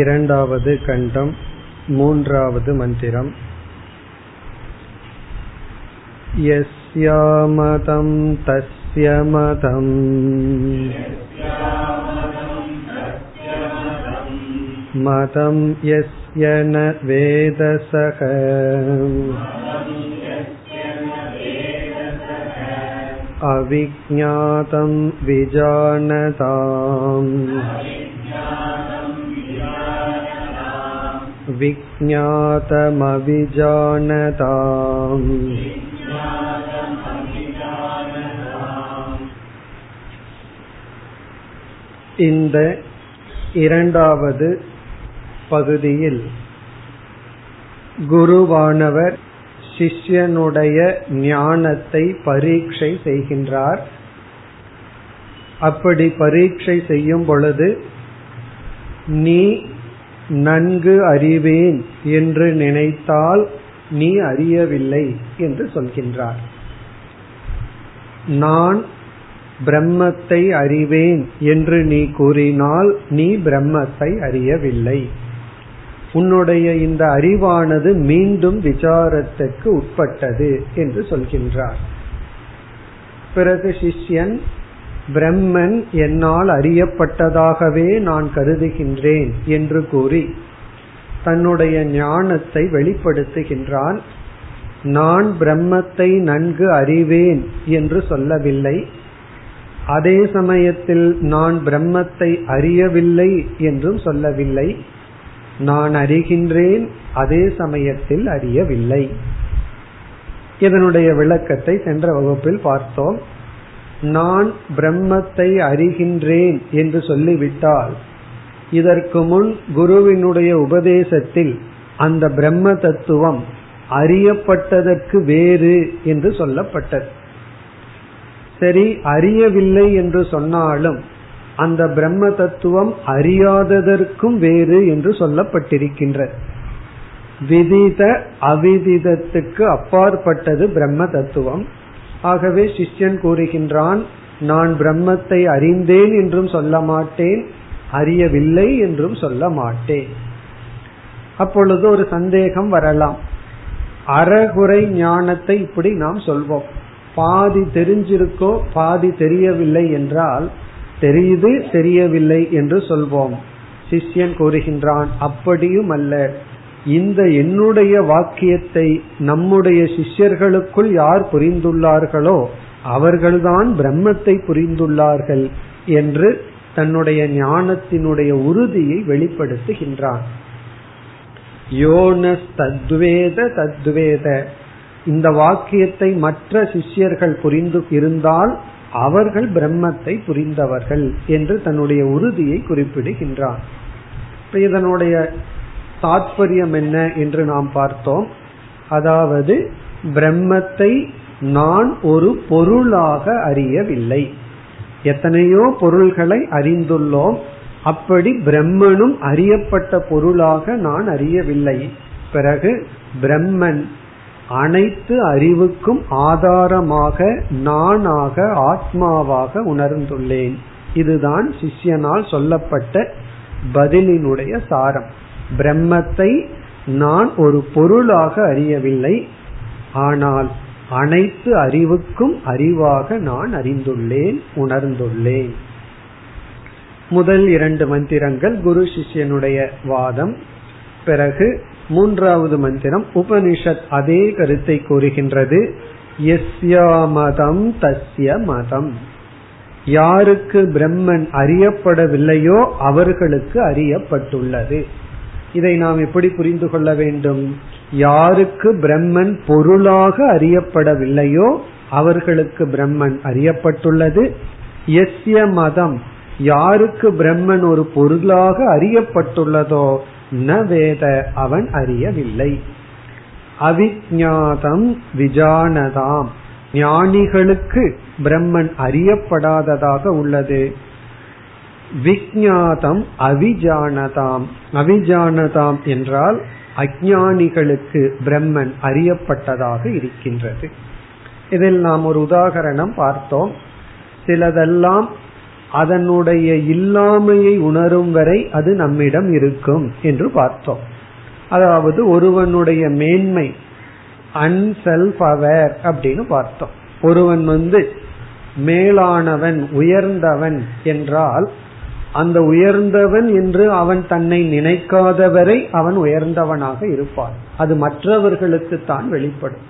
இரண்டாவது கண்டம் மூன்றாவது मन्दिरम् यस्यामतं तस्य मतम् मतं यस्य न वेदसः अविज्ञातं विजानताम् विज्ञातमविजानताम् இந்த இரண்டாவது பகுதியில் குருவானவர் சிஷ்யனுடைய ஞானத்தை பரீட்சை செய்கின்றார் அப்படி பரீட்சை செய்யும் பொழுது நீ நன்கு அறிவேன் என்று நினைத்தால் நீ அறியவில்லை என்று சொல்கின்றார். நான் பிரம்மத்தை அறிவேன் என்று நீ கூறினால் நீ பிரம்மத்தை அறியவில்லை. உன்னுடைய இந்த அறிவானது மீண்டும் விசாரத்துக்கு உட்பட்டது என்று சொல்கின்றார். பிறகு சிஷ்யன் பிரம்மன் என்னால் அறியப்பட்டதாகவே நான் கருதுகின்றேன் என்று கூறி தன்னுடைய ஞானத்தை வெளிப்படுத்துகின்றான். நான் பிரம்மத்தை நன்கு அறிவேன் என்று சொல்லவில்லை. அதே சமயத்தில் நான் பிரம்மத்தை அறியவில்லை என்றும் சொல்லவில்லை. நான் அறிகின்றேன் அதே சமயத்தில் அறியவில்லை. இதனுடைய விளக்கத்தை சென்ற வகுப்பில் பார்த்தோம். நான் பிரம்மத்தை அறிகின்றேன் என்று சொல்லிவிட்டால் இதற்கு முன் குருவினுடைய உபதேசத்தில் அந்த பிரம்ம தத்துவம் அறியப்பட்டதற்கு வேறு என்று சொல்லப்பட்டது. சரி அறியவில்லை என்று சொன்னாலும் அந்த பிரம்ம தத்துவம் அறியாததற்கும் வேறு என்று சொல்லப்பட்டிருக்கின்ற விதித அவிதிதத்துக்கு அப்பாற்பட்டது பிரம்ம தத்துவம். ஆகவே சிஷ்யன் கூறுகின்றான் நான் பிரம்மத்தை அறிந்தேன் என்றும் சொல்ல மாட்டேன் அறியவில்லை என்றும் சொல்ல மாட்டேன். அப்பொழுது ஒரு சந்தேகம் வரலாம். அறகுறை ஞானத்தை இப்படி நாம் சொல்வோம். பாதி தெரிஞ்சிருக்கோ பாதி தெரியவில்லை என்றால் தெரியுது தெரியவில்லை என்று சொல்வோம். சிஷ்யன் கூறுகின்றான் அப்படியும் அல்ல. இந்த என்னுடைய வாக்கியத்தை நம்முடைய சிஷ்யர்களுக்குள் யார் புரிந்துள்ளார்களோ அவர்கள்தான் பிரம்மத்தை புரிந்துள்ளார்கள் என்று தன்னுடைய ஞானத்தினுடைய உறுதியை வெளிப்படுத்துகின்றான் யோனஸ் தத்வேத. தத்வேத இந்த வாக்கியத்தை மற்ற சிஷ்யர்கள் புரிந்து இருந்தால் அவர்கள் பிரம்மத்தை புரிந்தவர்கள் என்று தன்னுடைய உறுதியை குறிப்பிடுகின்றான் இதனுடைய தாத்பரியம் என்ன என்று நாம் பார்த்தோம். அதாவது பிரம்மத்தை நான் ஒரு பொருளாக அறியவில்லை. எத்தனையோ பொருள்களை அறிந்துள்ளோம். அப்படி பிரம்மனும் அறியப்பட்ட பொருளாக நான் அறியவில்லை. பிறகு பிரம்மன் அனைத்து அறிவுக்கும் ஆதாரமாக நானாக ஆத்மாவாக உணர்ந்துள்ளேன். இதுதான் சிஷ்யனால் சொல்லப்பட்ட பதிலினுடைய சாரம். பிரம்மத்தை நான் ஒரு பொருளாக அறியவில்லை. ஆனால் அனைத்து அறிவுக்கும் அறிவாக நான் அறிந்துள்ளேன் உணர்ந்துள்ளேன். முதல் இரண்டு மந்திரங்கள் குரு சிஷ்யனுடைய வாதம். பிறகு மூன்றாவது மந்திரம் உபனிஷத் அதே கருத்தை கூறுகின்றது. எஸ்யா மதம் தஸ்ய மதம். யாருக்கு பிரம்மன் அறியப்படவில்லையோ அவர்களுக்கு அறியப்பட்டுள்ளது. இதை நாம் எப்படி புரிந்து கொள்ள வேண்டும்? யாருக்கு பிரம்மன் பொருளாக அறியப்படவில்லையோ அவர்களுக்கு பிரம்மன் அறியப்பட்டுள்ளது. எஸ்ய மதம் யாருக்கு பிரம்மன் ஒரு பொருளாக அறியப்பட்டுள்ளதோ ந வேத அவன் அறியவில்லை. அவிஜாதம் விஜானதாம். ஞானிகளுக்கு பிரம்மன் அறியப்படாததாக உள்ளது. விஜாதம் அவிஜானதாம். அவிஜானதாம் என்றால் அஜானிகளுக்கு பிரம்மன் அறியப்பட்டதாக இருக்கின்றது. இதில் நாம் ஒரு உதாகரணம் பார்த்தோம். சிலதெல்லாம் அதனுடைய இல்லாமையை உணரும் வரை அது நம்மிடம் இருக்கும் என்று பார்த்தோம். அதாவது ஒருவனுடைய மேன்மை அன்செல்ஃப் அவேர் அப்படின்னு பார்த்தோம். ஒருவன் வந்து மேலானவன் உயர்ந்தவன் என்றால் அந்த உயர்ந்தவன் என்று அவன் தன்னை நினைக்காதவரை அவன் உயர்ந்தவனாக இருப்பான். அது மற்றவர்களுக்கு தான் வெளிப்படும்.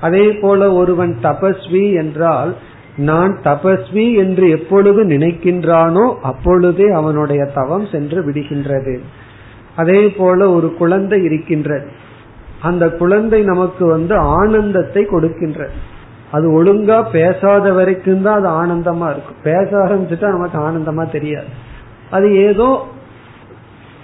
அதே போல ஒருவன் தபஸ்வி என்றால் நான் தபஸ்வி என்று எப்பொழுது நினைக்கின்றானோ அப்பொழுதே அவனுடைய தவம் சென்று விடுகின்றது. அதே போல ஒரு குழந்தை இருக்கின்றது அந்த குழந்தை நமக்கு வந்து ஆனந்தத்தை கொடுக்கின்றது அது ஒழுங்கா பேசாத வரைக்கும் தான் அது ஆனந்தமா இருக்கும். பேச ஆரம்பிச்சுட்டா நமக்கு ஆனந்தமா தெரியாது. அது ஏதோ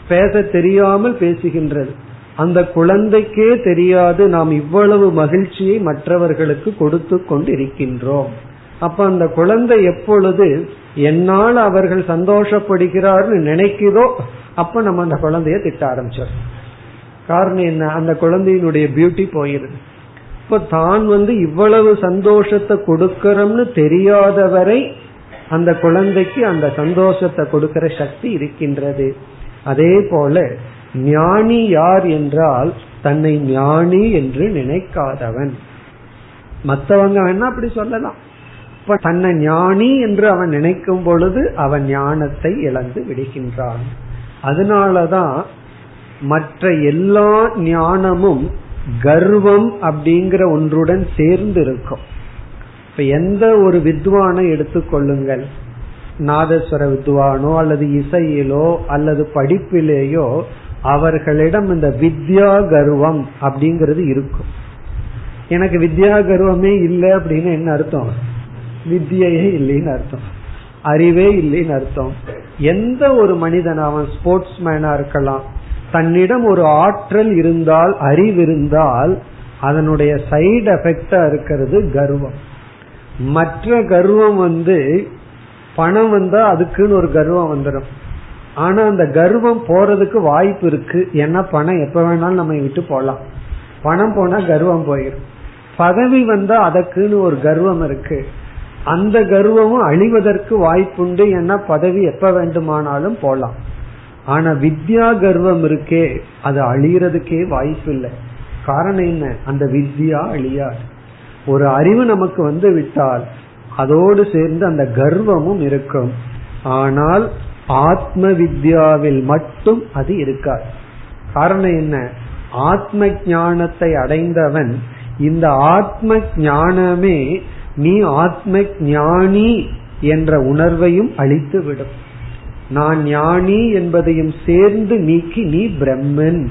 பேச தெரியாமல் பேசுகின்றது. அந்த குழந்தைக்கே தெரியாது நாம் இவ்வளவு மகிழ்ச்சியை மற்றவர்களுக்கு கொடுத்து கொண்டு இருக்கின்றோம் அப்ப அந்த குழந்தை எப்பொழுது என்னால் அவர்கள் சந்தோஷப்படுகிறார்னு நினைக்குதோ அப்ப நம்ம அந்த குழந்தைய திட்ட ஆரம்பிச்சோம் காரணம் என்ன? அந்த குழந்தையினுடைய பியூட்டி போயிருது. இப்ப தான் வந்து இவ்வளவு சந்தோஷத்தை கொடுக்கறோம்னு தெரியாதவரை அந்த குழந்தைக்கு அந்த சந்தோஷத்தை கொடுக்கிற சக்தி இருக்கின்றது. அதே போல ஞானி யார் என்றால் தன்னை ஞானி என்று நினைக்காதவன். மற்றவங்க வேணா அப்படி சொல்லலாம். இப்ப தன்னை ஞானி என்று அவன் நினைக்கும் பொழுது அவன் ஞானத்தை இழந்து விடுகின்றான். அதனாலதான் மற்ற எல்லா ஞானமும் கர்வம் அப்படிங்கிற ஒன்றுடன் சேர்ந்து இருக்கும் இப்ப எந்த ஒரு வித்வானை எடுத்துக்கொள்ளுங்கள். நாதஸ்வர வித்வானோ அல்லது இசையிலோ அல்லது படிப்பிலேயோ அவர்களிடம் இந்த வித்யா கர்வம் அப்படிங்கிறது இருக்கும். எனக்கு வித்யா கர்வமே இல்லை அப்படின்னு என்ன அர்த்தம்? வித்யையே இல்லைன்னு அர்த்தம். அறிவே இல்லைன்னு அர்த்தம். எந்த ஒரு மனிதன் அவன் ஸ்போர்ட்ஸ் மேனா இருக்கலாம் தன்னிடம் ஒரு ஆற்றல் இருந்தால் அறிவு இருந்தால் அதனுடைய சைடு எஃபெக்டா இருக்கிறது கர்வம். மற்ற கர்வம் வந்து பணம் வந்தா அதுக்குன்னு ஒரு கர்வம் வந்துடும் ஆனா அந்த கர்வம் போறதுக்கு வாய்ப்பு இருக்கு. ஏன்னா பணம் எப்ப வேணாலும் நம்ம விட்டு போலாம். பணம் போனா கர்வம் போயிடும் பதவி வந்தா அதற்குன்னு ஒரு கர்வம் இருக்கு. அந்த கர்வமும் அழிவதற்கு வாய்ப்புண்டு. ஏன்னா பதவி எப்ப வேண்டுமானாலும் போலாம். ஆனா வித்யா கர்வம் இருக்கே அது அழியறதுக்கே வாய்ப்பு இல்லை. காரணம் என்ன? அந்த வித்யா அழியாது. ஒரு அறிவு நமக்கு வந்து விட்டால் அதோடு சேர்ந்து அந்த கர்வமும் இருக்கும். ஆனால் ஆத்ம வித்யாவில் மட்டும் அது இருக்காது. காரணம் என்ன? ஆத்ம ஞானத்தை அடைந்தவன் இந்த ஆத்ம ஞானமே நீ ஆத்ம ஞானி என்ற உணர்வையும் அழித்து விடும் நான் ஞானி என்பதையும் சேர்ந்து நீக்கி நீ பிரம்மன்.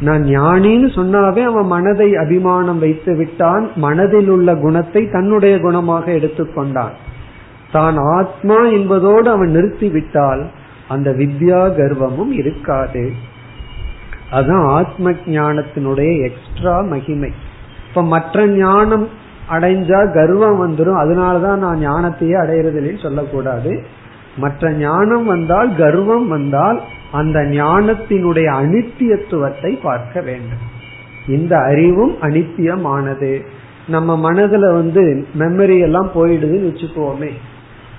நான் ஞானின்னு சொன்னாவே அவன் மனதை அபிமானம் வைத்து விட்டான் மனதில் உள்ள குணத்தை தன்னுடைய குணமாக எடுத்துக்கொண்டான். தான் ஆத்மா என்பதோடு அவன் நிறுத்தி விட்டால் அந்த வித்யா கர்வமும் இருக்காது. அதுதான் ஆத்ம ஞானத்தினுடைய எக்ஸ்ட்ரா மகிமை. இப்ப மற்ற ஞானம் அடைஞ்சா கர்வம் வந்துடும் அதனாலதான் நான் ஞானத்தையே அடையிறதில்லைன்னு சொல்லக்கூடாது. மற்ற ஞானம் வந்தால் கர்வம் வந்தால் அந்த ஞானத்தினுடைய அனித்தியத்துவத்தை பார்க்க வேண்டும். இந்த அறிவும் அனித்தியமானது. நம்ம மனதுல வந்து மெமரி எல்லாம் போயிடுதுன்னு வச்சுக்கோமே.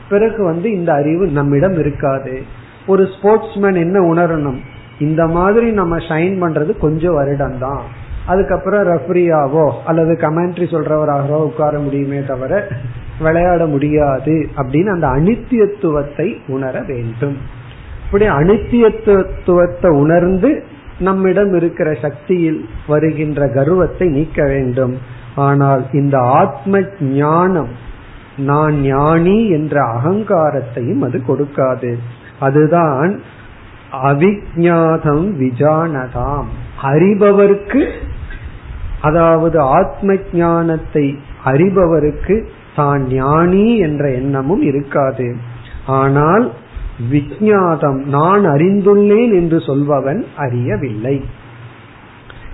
பிறகு வந்து இந்த அறிவு நம்மிடம் இருக்காது. ஒரு ஸ்போர்ட்ஸ்மேன் என்ன உணரணும்? இந்த மாதிரி நம்ம ஷைன் பண்றது கொஞ்சம் வருடம் தான் அதுக்கப்புறம் ரெஃப்ரியாவோ அல்லது கமெண்ட்ரி சொல்றவராகவோ உட்கார முடியுமே தவிர விளையாட முடியாது அப்படின்னு அந்த அனித்தியத்துவத்தை உணர வேண்டும். இப்படி அனித்தியத்துவத்தை உணர்ந்து நம்மிடம் இருக்கிற சக்தியில் வருகின்ற கர்வத்தை நீக்க வேண்டும். ஆனால் இந்த ஆத்ம ஞானம் நான் ஞானி என்ற அகங்காரத்தையும் அது கொடுக்காது. அதுதான் அவிஜாதம் விஜானதாம். அறிபவருக்கு அதாவது ஆத்ம ஞானத்தை அறிபவருக்கு தான் ஞானி என்ற எண்ணமும் இருக்காது ஆனால் விஜாதம் நான் அறிந்துள்ளேன் என்று சொல்பவன் அறியவில்லை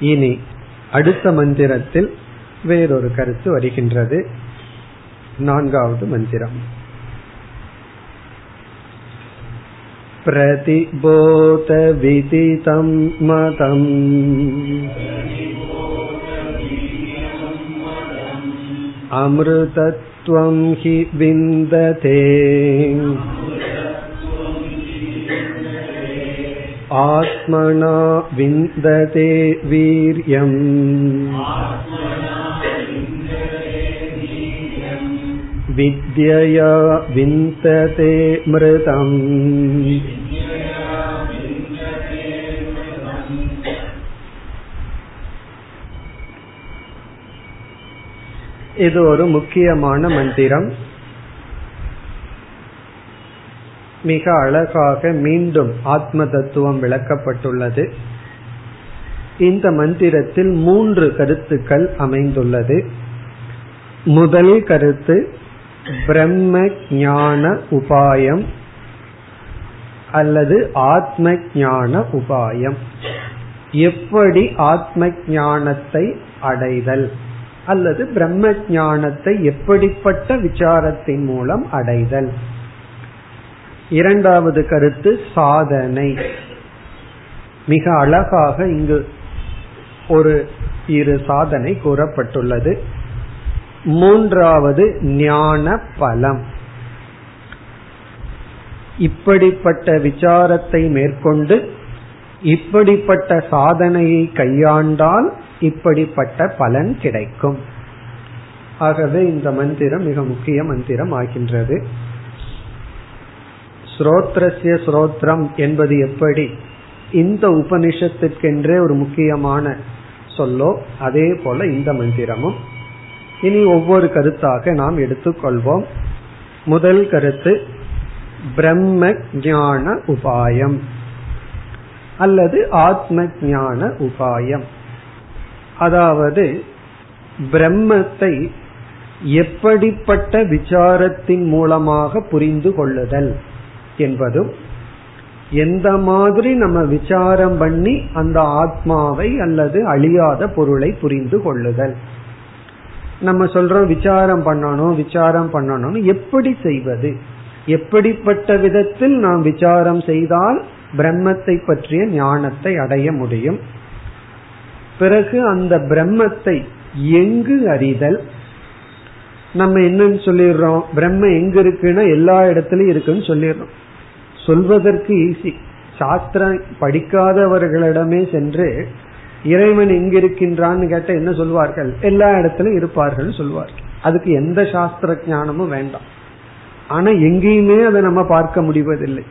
இனி அடுத்த மந்திரத்தில் வேறொரு கருத்து வருகின்றது நான்காவது மந்திரம் प्रतिबोधविदितं मतम् त्वं हि विन्दते आत्मना विन्दते वीर्यम् विद्यया विन्दते मृतम् இது ஒரு முக்கியமான மந்திரம். மிக அழகாக மீண்டும் ஆத்ம தத்துவம் விளக்கப்பட்டுள்ளது. இந்த மந்திரத்தில் மூன்று கருத்துக்கள் அமைந்துள்ளது. முதல் கருத்து பிரம்ம ஞான உபாயம் அல்லது ஆத்ம ஞான உபாயம். எப்படி ஆத்ம ஞானத்தை அடைதல்? அல்லது பிரம்ம ஞானத்தை எப்படிப்பட்ட விசாரத்தின் மூலம் அடைதல். இரண்டாவது கருத்து சாதனை. மிக அழகாக இங்கு ஒரு இரு சாதனை கூறப்பட்டுள்ளது. மூன்றாவது ஞான பலம். இப்படிப்பட்ட விசாரத்தை மேற்கொண்டு இப்படிப்பட்ட சாதனையை கையாண்டால் இப்படிப்பட்ட பலன் கிடைக்கும். ஆகவே இந்த மந்திரம் மிக முக்கிய மந்திரம் ஆகின்றது. ஸ்ரோத்ரஸ்ய ஸ்ரோத்ரம் என்பது எப்படி? இந்த உபனிஷத்துக்கென்றே ஒரு முக்கியமான சொல்லோ அதே போல இந்த மந்திரமும். இனி ஒவ்வொரு கருத்தாக நாம் எடுத்துக்கொள்வோம். முதல் கருத்து பிரம்ம ஞான உபாயம். அல்லது ஆத்ம ஞான உபாயம். அதாவது பிரம்மத்தை எப்படிப்பட்ட விசாரத்தின் மூலமாக புரிந்து கொள்ளுதல் என்பதும் எந்த மாதிரி நம்ம விசாரம் பண்ணி அந்த ஆத்மாவை அல்லது அழியாத பொருளை புரிந்து கொள்ளுதல். நம்ம சொல்றோம் விசாரம் பண்ணணும் விசாரம் பண்ணணும் எப்படி செய்வது? எப்படிப்பட்ட விதத்தில் நாம் விசாரம் செய்தால் பிரம்மத்தை பற்றிய ஞானத்தை அடைய முடியும்? பிறகு அந்த பிரம்மத்தை எங்கு அறிதல்? நம்ம என்னன்னு சொல்லிடுறோம். பிரம்ம எங்க இருக்குன்னா எல்லா இடத்துலயும் இருக்குன்னு சொல்லிடுறோம். சொல்வதற்கு ஈஸி சாஸ்திரம் படிக்காதவர்களிடமே சென்று இறைவன் எங்க இருக்கின்றான்னு கேட்ட என்ன சொல்வார்கள்? எல்லா இடத்துலயும் இருப்பார்கள் சொல்வார்கள். அதுக்கு எந்த சாஸ்திர ஞானமும் வேண்டாம். ஆனா எங்கேயுமே அதை நம்ம பார்க்க முடிவதில்லை.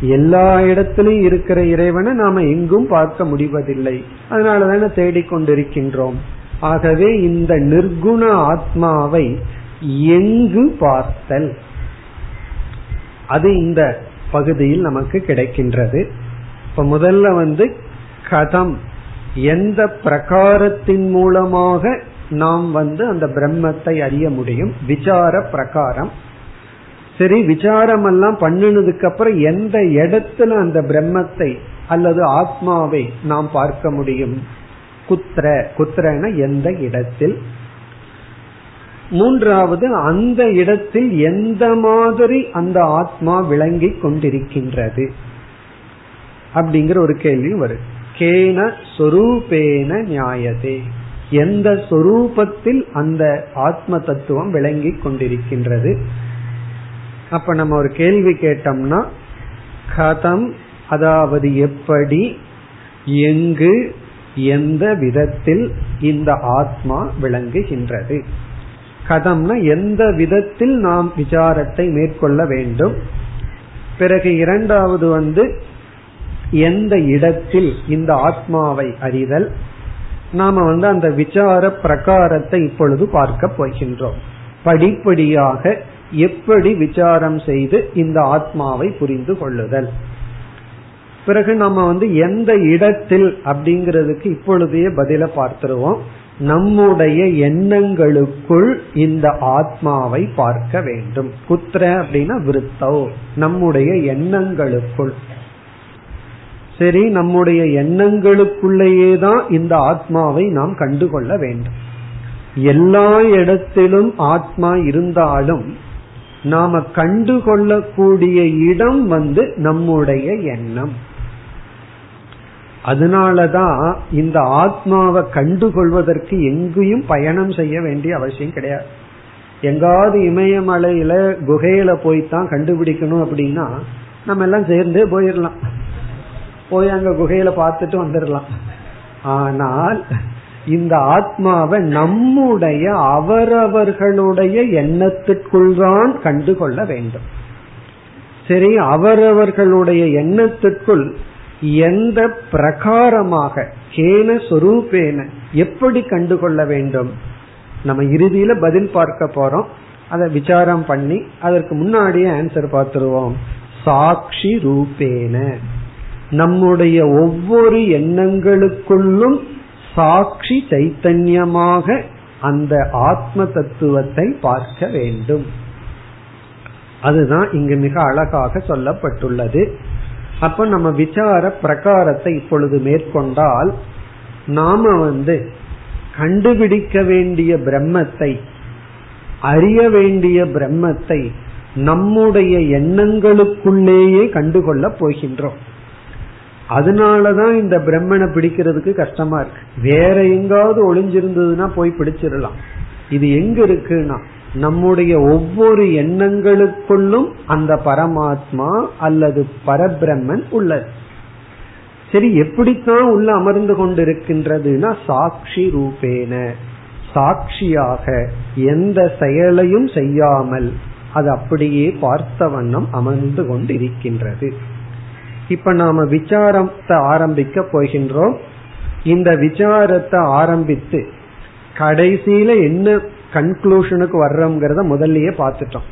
எல்லா இடத்திலும் இருக்கிற இறைவனை நாம எங்கும் பார்க்க முடிவதில்லை. அதனாலதான தேடிக்கொண்டிருக்கின்றோம். ஆகவே இந்த நிர்குண ஆத்மாவை எங்கு பார்த்தல்? அது இந்த பகுதியில் நமக்கு கிடைக்கின்றது. இப்ப முதல்ல வந்து கதம். எந்த பிரகாரத்தின் மூலமாக நாம் வந்து அந்த பிரம்மத்தை அறிய முடியும்? விசார பிரகாரம். சரி விசாரம் எல்லாம் பண்ணினதுக்கு அப்புறம் எந்த இடத்துல அந்த பிரம்மத்தை அல்லது ஆத்மாவை நாம் பார்க்க முடியும்? குத்திர. குத்திரன எந்த இடத்தில்? மூன்றாவது அந்த இடத்தில் எந்த மாதிரி அந்த ஆத்மா விளங்கி கொண்டிருக்கின்றது? அப்படிங்கிற ஒரு கேள்வி வரும். கேன சொரூபேன நியாயதே எந்த சொரூபத்தில் அந்த ஆத்ம தத்துவம் விளங்கி கொண்டிருக்கின்றது? அப்ப நம்ம ஒரு கேள்வி கேட்டோம்னா கதம் அதாவது எப்படி எங்கு எந்த விதத்தில் இந்த ஆத்மா விளங்குகின்றது? கதம்னா எந்த விதத்தில் நாம் விசாரத்தை மேற்கொள்ள வேண்டும்? பிறகு இரண்டாவது வந்து எந்த இடத்தில் இந்த ஆத்மாவை அறிதல்? நாம வந்து அந்த விசார பிரகாரத்தை இப்பொழுது பார்க்க போகின்றோம். படிப்படியாக எப்படி விசாரம் செய்து இந்த ஆத்மாவை புரிந்து கொள்ளுதல். பிறகு நம்ம வந்து எந்த இடத்தில் அப்படிங்கிறதுக்கு இப்பொழுதே பதில பார்த்துருவோம். நம்முடைய எண்ணங்களுக்குள் இந்த ஆத்மாவை பார்க்க வேண்டும். குத்திர அப்படின்னா விருத்தோ. நம்முடைய எண்ணங்களுக்குள். சரி நம்முடைய எண்ணங்களுக்குள்ளேயே தான் இந்த ஆத்மாவை நாம் கண்டுகொள்ள வேண்டும். எல்லா இடத்திலும் ஆத்மா இருந்தாலும் நாம கண்டுகொள்ளக்கூடிய இடம் வந்து நம்முடைய எண்ணம். அதனாலதான் இந்த ஆத்மாவை கண்டுகொள்வதற்கு எங்கேயும் பயணம் செய்ய வேண்டிய அவசியம் கிடையாது. எங்காவது இமயமலையில குகையில போய்தான் கண்டுபிடிக்கணும் அப்படின்னா நம்ம எல்லாம் சேர்ந்தே போயிடலாம். போய் அங்க குகையில பார்த்துட்டு வந்துடலாம். ஆனால் இந்த ஆத்மாவை நம்முடைய அவரவர்களுடைய எண்ணத்திற்குள் தான் கண்டுகொள்ள வேண்டும். சரி அவரவர்களுடைய எண்ணத்திற்குள் எந்த பிரகாரமாக கேன சொரூபேன எப்படி கண்டுகொள்ள வேண்டும்? நம்ம இறுதியில பதில் பார்க்க போறோம். அதை விசாரம் பண்ணி அதற்கு முன்னாடியே ஆன்சர் பார்த்துருவோம். சாட்சி ரூபேன. நம்முடைய ஒவ்வொரு எண்ணங்களுக்குள்ளும் சாட்சி சைத்தன்யமாக அந்த ஆத்ம தத்துவத்தை பார்க்க வேண்டும். அதுதான் இங்கு மிக அழகாக சொல்லப்பட்டுள்ளது. அப்ப நம்ம விசார பிரகாரத்தை இப்பொழுது மேற்கொண்டால் நாம வந்து கண்டுபிடிக்க வேண்டிய பிரம்மத்தை அறிய வேண்டிய பிரம்மத்தை நம்முடைய எண்ணங்களுக்குள்ளேயே கண்டுகொள்ளப் போகின்றோம். அதனாலதான் இந்த பிரம்மனை பிடிக்கிறதுக்கு கஷ்டமா இருக்கு. வேற எங்காவது ஒளிஞ்சிருந்ததுன்னா போய் பிடிச்சிடலாம். இது எங்க இருக்குன்னா நம்முடைய ஒவ்வொரு எண்ணங்களுக்குள்ளும் அந்த பரமாத்மா அல்லது பரபிரம்மன் உள்ளது. சரி எப்படித்தான் உள்ள அமர்ந்து கொண்டிருக்கின்றதுன்னா சாட்சி ரூபேன. சாட்சியாக எந்த செயலையும் செய்யாமல் அது அப்படியே பார்த்த வண்ணம் அமர்ந்து கொண்டிருக்கின்றது. இப்ப நாம விசாரத்தை ஆரம்பிக்க போகின்றோம். இந்த விசாரத்தை ஆரம்பித்து கடைசியில என்ன கன்க்ளூஷனுக்கு வர்றோம்ங்கிறத முதல்லயே பார்த்துட்டோம்.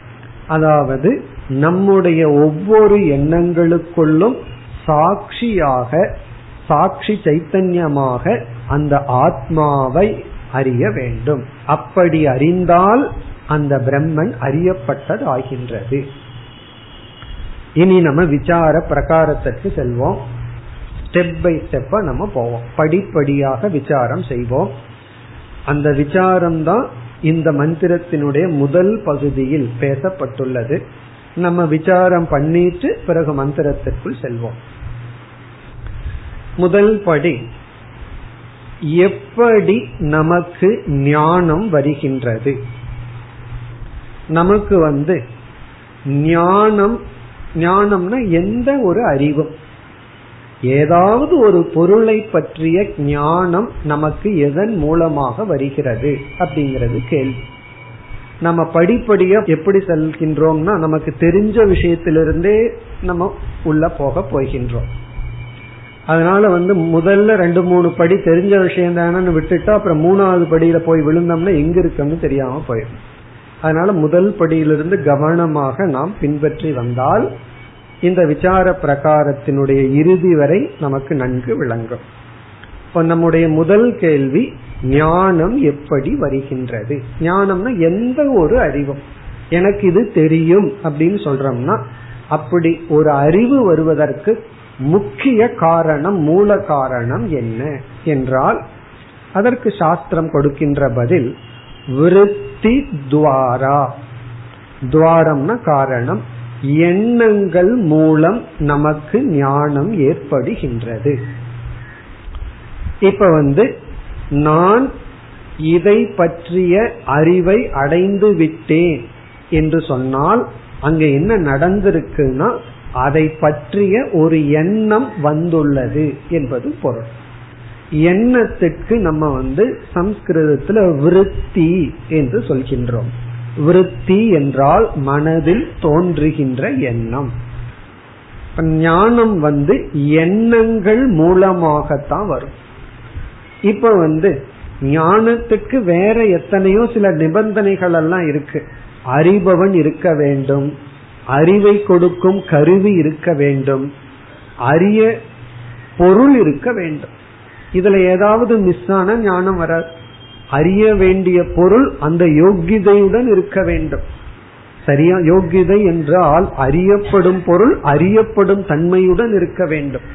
அதாவது நம்முடைய ஒவ்வொரு எண்ணங்களுக்குள்ளும் சாட்சியாக சாட்சி சைத்தன்யமாக அந்த ஆத்மாவை அறிய வேண்டும். அப்படி அறிந்தால் அந்த பிரம்மன் அறியப்பட்டது ஆகின்றது இனி நம்ம விசார பிரகாரத்திற்கு செல்வோம். ஸ்டெப் பை ஸ்டெப்பா நம்ம போவோம். படிப்படியாக விசாரம் செய்வோம். அந்த விசாரம் தான் இந்த மந்திரத்தினுடைய முதல் பகுதியில் பேசப்பட்டுள்ளது. நம்ம விசாரம் பண்ணிட்டு பிறகு மந்திரத்திற்குள் செல்வோம். முதல் படி எப்படி நமக்கு ஞானம் வருகின்றது? நமக்கு வந்து ஞானம் ஞானம்னா எந்த ஒரு அறிவும். ஏதாவது ஒரு பொருளை பற்றிய ஞானம் நமக்கு எதன் மூலமாக வருகிறது அப்படிங்கிறது கேள்வி. நம்ம படிப்படியா எப்படி செல்கின்றோம்னா நமக்கு தெரிஞ்ச விஷயத்திலிருந்தே நம்ம உள்ள போக போகின்றோம். அதனால வந்து முதல்ல ரெண்டு மூணு படி தெரிஞ்ச விஷயம் தானு விட்டுட்டா அப்புறம் மூணாவது படியில போய் விழுந்தோம்னா எங்க இருக்கோம்னு தெரியாம போயிடும். அதனால முதல் படியிலிருந்து கவனமாக நாம் பின்பற்றி வந்தால் இந்த விசார பிரகாரத்தினுடைய இறுதி வரை நமக்கு நன்கு விளங்கும். இப்ப நம்முடைய முதல் கேள்வி ஞானம் எப்படி வருகின்றது? ஞானம்னா எந்த ஒரு அறிவும். எனக்கு இது தெரியும் அப்படின்னு சொல்றோம்னா அப்படி ஒரு அறிவு வருவதற்கு முக்கிய காரணம் மூல காரணம் என்ன? என்றால் அதற்கு சாஸ்திரம் கொடுக்கின்ற பதில் விருத்தி துவாரா. துவாரம்னா காரணம். எண்ணங்கள் மூலம் நமக்கு ஞானம் ஏற்படுகின்றது. இப்ப வந்து நான் இதை பற்றிய அறிவை அடைந்து விட்டேன் என்று சொன்னால் அங்க என்ன நடந்திருக்குன்னா அதை பற்றிய ஒரு எண்ணம் வந்துள்ளது என்பது பொருள். எண்ணத்துக்கு நம்ம வந்து சம்ஸ்கிருதத்துல விருத்தி என்று சொல்கின்றோம். விருத்தி என்றால் மனதில் தோன்றுகின்ற எண்ணம். ஞானம் வந்து எண்ணங்கள் மூலமாகத்தான் வரும். இப்ப வந்து ஞானத்துக்கு வேற எத்தனையோ சில நிபந்தனைகள் எல்லாம் இருக்கு. அறிபவன் இருக்க வேண்டும். அறிவை கொடுக்கும் கருவி இருக்க வேண்டும். அரிய பொருள் இருக்க வேண்டும். இதுல ஏதாவது மிஸ் ஆன ஞானம் வராது. அறிய வேண்டிய பொருள் அந்த யோகிதையுடன் இருக்க வேண்டும். சரியா? யோகிதை என்றால் அறியப்படும் பொருள் அறியப்படும் தன்மையுடன் இருக்க வேண்டும்.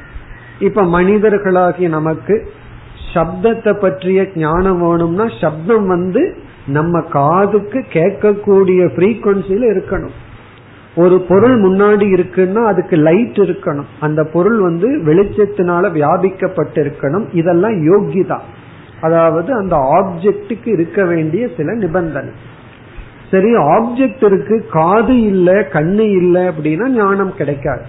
இப்ப மனிதர்களாகிய நமக்கு சப்தத்தை பற்றிய ஞானம் வேணும்னா சப்தம் வந்து நம்ம காதுக்கு கேட்கக்கூடிய ஃப்ரீக்குவன்சில இருக்கணும். ஒரு பொருள் முன்னாடி இருக்குன்னா அதுக்கு லைட் இருக்கணும். அந்த பொருள் வந்து வெளிச்சத்தினால வியாபிக்கப்பட்டு இருக்கணும் இதெல்லாம் யோகிதா. அதாவது அந்த ஆப்ஜெக்டுக்கு இருக்க வேண்டிய சில நிபந்தனை. சரி ஆப்ஜெக்ட் இருக்கு காது இல்ல கண்ணு இல்ல அப்படின்னா ஞானம் கிடைக்காது.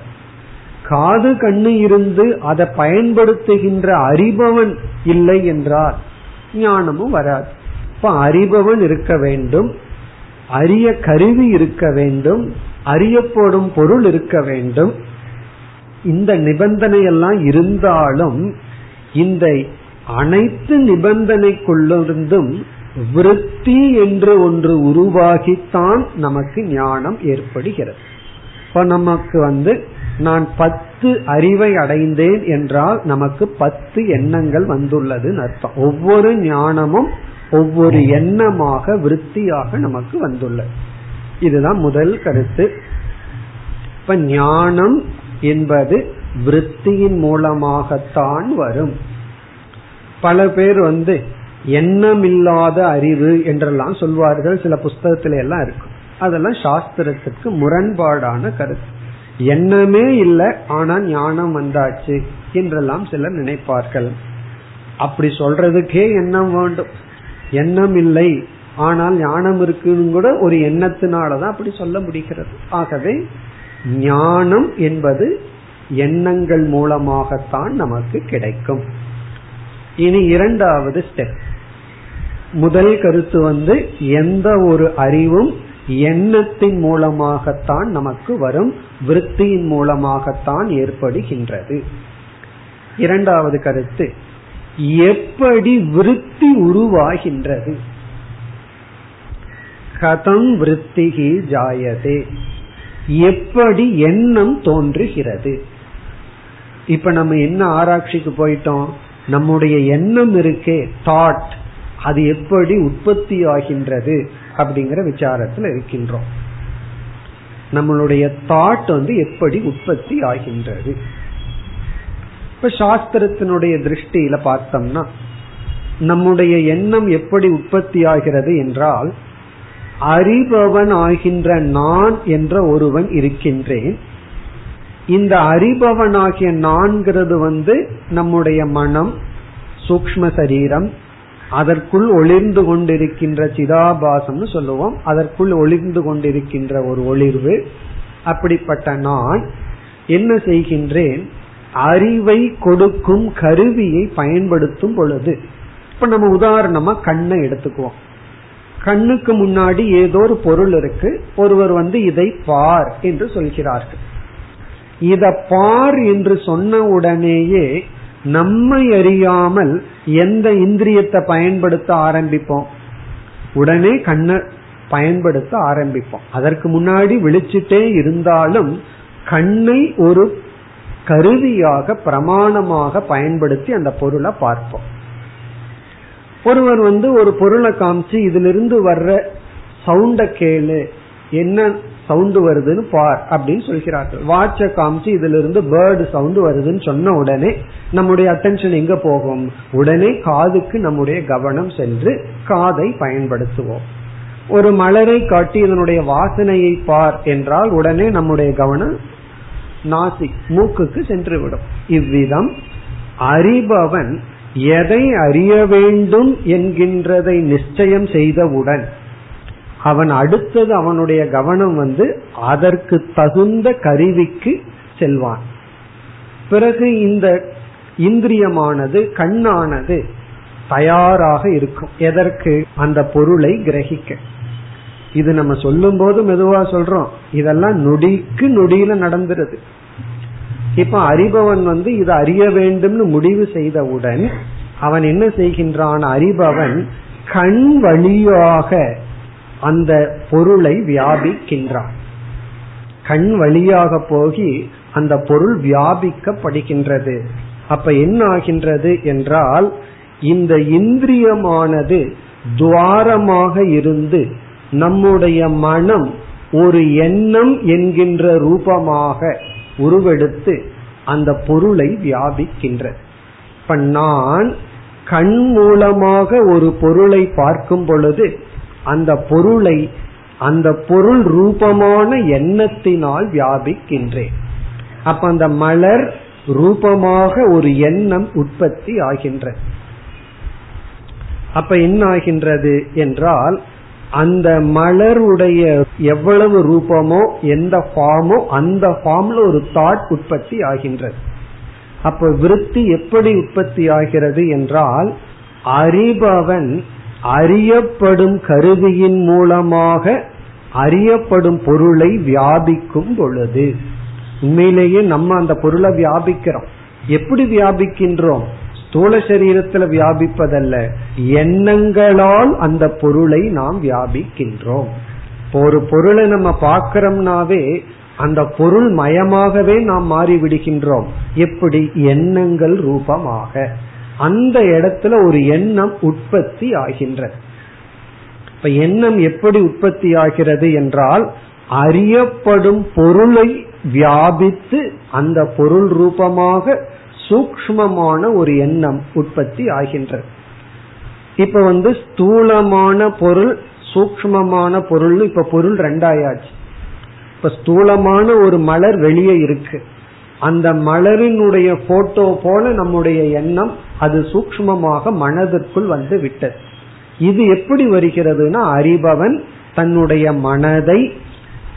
காது கண்ணு இருந்து அதை பயன்படுத்துகின்ற அறிபவன் இல்லை என்றால் ஞானமும் வராது. இப்ப அறிபவன் இருக்க வேண்டும் அரிய கருவி இருக்க வேண்டும் அறியப்படும் பொருள் இருக்க வேண்டும். இந்த நிபந்தனை எல்லாம் இருந்தாலும் இந்த அனைத்து நிபந்தனைக்குள்ளிருந்தும் விருத்தி என்று ஒன்று உருவாகித்தான் நமக்கு ஞானம் ஏற்படுகிறது. இப்ப நமக்கு வந்து நான் பத்து அறிவை அடைந்தேன் என்றால் நமக்கு பத்து எண்ணங்கள் வந்துள்ளதுன்னு அர்த்தம். ஒவ்வொரு ஞானமும் ஒவ்வொரு எண்ணமாக விருத்தியாக நமக்கு வந்துள்ளது. இதுதான் முதல் கருத்து. இப்ப ஞானம் என்பது விருத்தியின் மூலமாகத்தான் வரும். பல பேர் வந்து எண்ணமில்லாத அறிவு என்றெல்லாம் சொல்வார்கள். சில புஸ்தகத்துல எல்லாம் இருக்கும் அதெல்லாம் சாஸ்திரத்துக்கு முரண்பாடான கருத்து. எண்ணமே இல்லை ஆனா ஞானம் வந்தாச்சு என்றெல்லாம் சிலர் நினைப்பார்கள். அப்படி சொல்றதுக்கே எண்ணம் வேண்டும். எண்ணம் இல்லை ஆனால் ஞானம் இருக்குன்னு கூட ஒரு எண்ணத்தினாலதான் அப்படி சொல்ல முடிகிறது. ஆகவே ஞானம் என்பது எண்ணங்கள் மூலமாகத்தான் நமக்கு கிடைக்கும். இனி இரண்டாவது ஸ்டெப் முதல் கருத்து வந்து எந்த ஒரு அறிவும் எண்ணத்தின் மூலமாகத்தான் நமக்கு வரும் விருத்தியின் மூலமாகத்தான் ஏற்படுகின்றது. இரண்டாவது கருத்து எப்படி விருத்தி உருவாகின்றது? கதம் விருத்திகி ஜாயதே. எப்படி எண்ணம் தோன்றுகிறது? இப்ப நம்ம என்ன ஆராய்ச்சிக்கு போயிட்டோம்? நம்முடைய எண்ணம் இருக்கே தாட் அது எப்படி உற்பத்தி ஆகின்றது அப்படிங்கிற விசாரத்தில் இருக்கின்றோம். நம்மளுடைய தாட் வந்து எப்படி உற்பத்தி ஆகின்றது? இப்ப சாஸ்திரத்தினுடைய திருஷ்டியில பார்த்தோம்னா நம்முடைய எண்ணம் எப்படி உற்பத்தி ஆகிறது என்றால் அறிபவன் ஆகின்ற நான் என்ற ஒருவன் இருக்கின்றேன். இந்த அறிபவனாகிய நான்கிறது வந்து நம்முடைய மனம் சூக்ம சரீரம் அதற்குள் ஒளிர்ந்து கொண்டிருக்கின்ற சிதாபாசம்னு சொல்லுவோம். அதற்குள் ஒளிர்ந்து கொண்டிருக்கின்ற ஒரு ஒளிர்வு அப்படிப்பட்ட நான் என்ன செய்கின்றேன்? அறிவை கொடுக்கும் கருவியை பயன்படுத்தும் பொழுது. இப்ப நம்ம உதாரணமா கண்ணை எடுத்துக்குவோம். கண்ணுக்கு முன்னாடி ஏதோ ஒரு பொருள் இருக்கு. ஒருவர் வந்து இதை பார் என்று சொல்கிறார்கள். இத பார் என்று சொன்ன உடனேயே நம்மை அறியாமல் எந்த இந்திரியத்தை பயன்படுத்த ஆரம்பிப்போம்? உடனே கண்ணை பயன்படுத்த ஆரம்பிப்போம். அதற்கு முன்னாடி விழிச்சிட்டே இருந்தாலும் கண்ணை ஒரு கருவியாக பிரமாணமாக பயன்படுத்தி அந்த பொருளை பார்ப்போம். ஒருவர் வந்து ஒரு பொருளை காமிச்சு இதுல இருந்து வர்ற சவுண்ட கேளு. என்ன சவுண்ட் வருதுன்னு பார் அப்படின்னு சொல்கிறார்கள். வாட்ச காமிச்சு இதுல இருந்து பேர்டு சவுண்ட் வருதுன்னு சொன்ன உடனே நம்முடைய அட்டென்ஷன் எங்க போகும்? உடனே காதுக்கு நம்முடைய கவனம் சென்று காதை பயன்படுத்துவோம். ஒரு மலரை காட்டி இதனுடைய வாசனையை பார் என்றால் உடனே நம்முடைய கவனம் நாசி மூக்குக்கு சென்று விடும். இவ்விதம் அறிபவன் எதை அறிய வேண்டும் என்கின்றதை நிச்சயம் செய்தவுடன் அவன் அடுத்தது அவனுடைய கவனம் வந்து அதற்கு தகுந்த கருவிக்கு செல்வான். பிறகு இந்த இந்திரியமானது கண்ணானது தயாராக இருக்கும். எதற்கு? அந்த பொருளை கிரகிக்க. இது நம்ம சொல்லும் போது மெதுவா சொல்றோம். இதெல்லாம் நொடிக்கு நொடியில நடந்துருது. இப்ப அறிபவன் வந்து இதை அறிய வேண்டும்னு முடிவு செய்தவுடன் அவன் என்ன செய்கின்றான்? அறிபவன் கண் வழியாக அந்த பொருளை வியாபிக்கின்றான். கண் வழியாக போகி அந்த பொருள் வியாபிக்கப்படுகின்றது. அப்ப என்ன ஆகின்றது என்றால் இந்த இந்திரியமானது துவாரமாக இருந்து நம்முடைய மனம் ஒரு எண்ணம் என்கின்ற ரூபமாக உருவெடுத்து அந்த பொருளை வியாபிக்கின்ற. இப்ப நான் கண் மூலமாக ஒரு பொருளை பார்க்கும் பொழுது அந்த பொருளை அந்த பொருள் ரூபமான எண்ணத்தினால் வியாபிக்கின்றேன். அப்ப அந்த மலர் ரூபமாக ஒரு எண்ணம் உற்பத்தி ஆகின்ற. அப்ப என்ன ஆகின்றது என்றால் அந்த மலருடைய எவ்வளவு ரூபமோ எந்த ஃபார்மோ அந்த ஃபார்ம்ல ஒரு தாட் உற்பத்தி ஆகின்றது. அப்ப விருத்தி எப்படி உற்பத்தி ஆகிறது என்றால் அறிபவன் அறியப்படும் கருவியின் மூலமாக அறியப்படும் பொருளை வியாபிக்கும் பொழுது. உண்மையிலேயே நம்ம அந்த பொருளை வியாபிக்கிறோம். எப்படி வியாபிக்கின்றோம்? ஸ்தூல சரீரத்துல வியாபிப்பதல்ல. எண்ணங்களால் அந்த பொருளை நாம் வியாபிக்கின்றோம். ஒரு பொருளை நம்ம பார்க்கிறோம்னாவே அந்த பொருள் மயமாகவே நாம் மாறி விடுகின்றோம் எப்படி? எண்ணங்கள் ரூபமாக. அந்த இடத்துல ஒரு எண்ணம் உற்பத்தி ஆகின்றது. இப்ப எண்ணம் எப்படி உற்பத்தி ஆகிறது என்றால் அறியப்படும் பொருளை வியாபித்து அந்த பொருள் ரூபமாக சூக்மமான ஒரு எண்ணம் உற்பத்தி ஆகின்றது. இப்ப வந்து ஸ்தூலமான பொருள் சூக்மமான பொருள் இப்ப பொருள் ரெண்டாயாச்சு. இப்ப ஸ்தூலமான ஒரு மலர் வெளியே இருக்கு. அந்த மலரினுடைய போட்டோ போல நம்முடைய எண்ணம் அது சூக்மமாக மனதிற்குள் வந்து விட்டது. இது எப்படி வருகிறதுனா அறிபவன் தன்னுடைய மனதை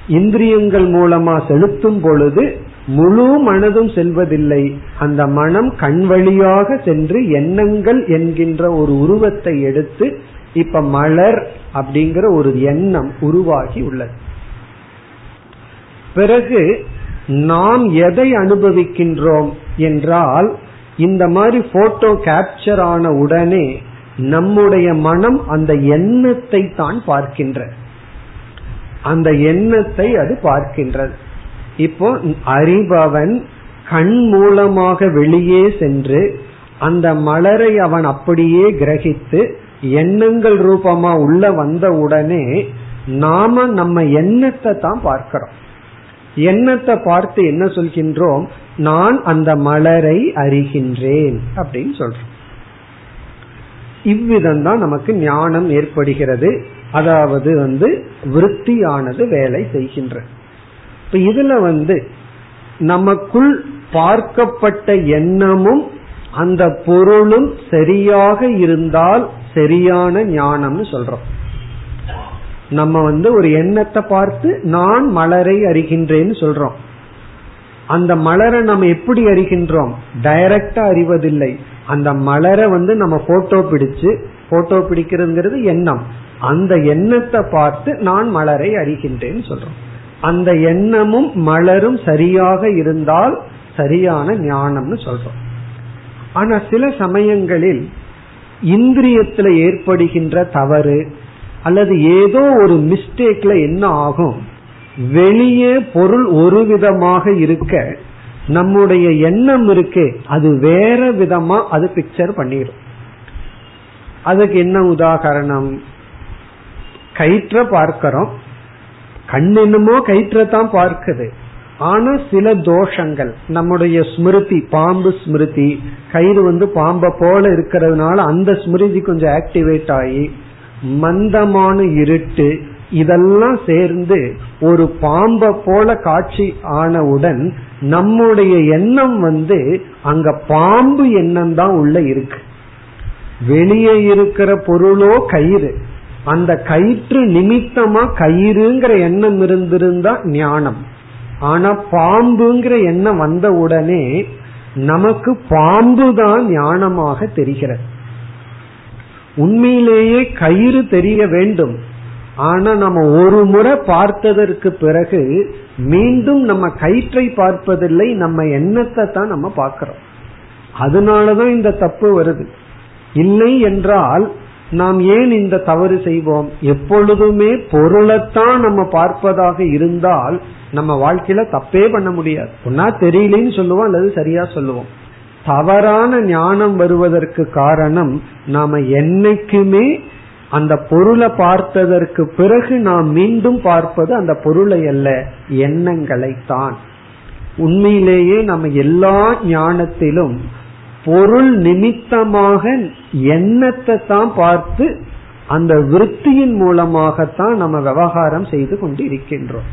இந்திரியங்கள் மூலமா செலுத்தும் பொழுது முழு மனதும் செல்வதில்லை. அந்த மனம் கண் வழியாக சென்று எண்ணங்கள் என்கின்ற ஒரு உருவத்தை எடுத்து இப்ப மலர் அப்படிங்கிற ஒரு எண்ணம் உருவாகி உள்ளது. பிறகு நாம் எதை அனுபவிக்கின்றோம் என்றால் இந்த மாதிரி போட்டோ கேப்சர் ஆன உடனே நம்முடைய மனம் அந்த எண்ணத்தை தான் பார்க்கின்ற. அந்த எண்ணத்தை அது பார்க்கின்றது. இப்போ அறிபவன் கண் மூலமாக வெளியே சென்று அந்த மலரை அவன் அப்படியே கிரகித்து எண்ணங்கள் ரூபமா உள்ள வந்த உடனே நாம நம்ம எண்ணத்தை தான் பார்க்கிறோம். எண்ணத்தை பார்த்து என்ன சொல்கின்றோம்? நான் அந்த மலரை அறிகின்றேன் அப்படின்னு சொல்றோம். இவ்விதம் தான் நமக்கு ஞானம் ஏற்படுகிறது. அதாவது வந்து விருத்தியானது வேலை செய்கின்ற இப்ப இதுல வந்து நமக்குள் பார்க்கப்பட்ட எண்ணமும் அந்த பொருளும் சரியாக இருந்தால் சரியான ஞானம்னு சொல்றோம். நம்ம வந்து ஒரு எண்ணத்தை பார்த்து நான் மலரை அறிகின்றேன்னு சொல்றோம். அந்த மலரை நம்ம எப்படி அறிகின்றோம்? டைரக்டா அறிவதில்லை. அந்த மலரை வந்து நம்ம போட்டோ பிடிச்சு போட்டோ பிடிக்கிறதுங்கிறது எண்ணம். அந்த எண்ணத்தை பார்த்து நான் மலரை அறிகின்றேன்னு சொல்றோம். அந்த எண்ணமும் மலரும் சரியாக இருந்தால் சரியான ஞானம்னு சொல்றோம். ஆனா சில சமயங்களில் இந்திரியத்துல ஏற்படுகின்ற தவறு அல்லது ஏதோ ஒரு மிஸ்டேக்ல என்ன ஆகும்? வெளியே பொருள் ஒரு விதமாக இருக்க நம்முடைய எண்ணம் இருக்கு அது வேற விதமா அது பிக்சர் பண்ணிடும் அதுக்கு என்ன உதாகரணம் கயிற்ற பார்க்கிறோம். கண் என்னமோ கயிற்றத்தான் பார்க்குது. ஆனா சில தோஷங்கள் நம்முடைய ஸ்மிருதி பாம்பு ஸ்மிருதி கயிறு வந்து பாம்பை போல இருக்கிறதுனால அந்த ஸ்மிருதி கொஞ்சம் ஆக்டிவேட் ஆகி மந்தமான இருட்டு இதெல்லாம் சேர்ந்து ஒரு பாம்பை போல காட்சி ஆனவுடன் நம்முடைய எண்ணம் வந்து அங்க பாம்பு எண்ணம் தான் உள்ள இருக்கு. வெளியே இருக்கிற பொருளோ கயிறு. அந்த கயிற்று நிமித்தமா கயிறுங்கிற எண்ணம் இருந்திருந்தா ஞானம். ஆனா பாம்புங்கிற எண்ணம் வந்த உடனே நமக்கு பாம்பு தான் ஞானமாக தெரிகிறது. உண்மையிலேயே கயிறு தெரிய வேண்டும். ஆனா நம்ம ஒரு முறை பார்த்ததற்கு பிறகு மீண்டும் நம்ம கயிற்றை பார்ப்பதில்லை நம்ம எண்ணத்தை தான் நம்ம பார்க்கிறோம். அதனாலதான் இந்த தப்பு வருது. இல்லை என்றால் நாம் ஏன் இந்த தவறு செய்வோம்? எப்பொழுதுமே பொருளைத்தான் நம்ம பார்ப்பதாக இருந்தால் நம்ம வாழ்க்கையில தப்பே பண்ண முடியாது. ஒன்னா தெரியலன்னு சொல்லுவோம் அல்லது சரியா சொல்லுவோம். தவறான ஞானம் வருவதற்கு காரணம் நாம என்னைக்குமே அந்த பொருளை பார்த்ததற்கு பிறகு நாம் மீண்டும் பார்ப்பது அந்த பொருளை அல்ல எண்ணங்களை தான் உண்மையிலேயே நம்ம எல்லா ஞானத்திலும் பொருள் நிமித்தமாக எண்ணத்தை தான் பார்த்து அந்த விற்த்தியின் மூலமாகத்தான் நம்ம விவகாரம் செய்து கொண்டு இருக்கின்றோம்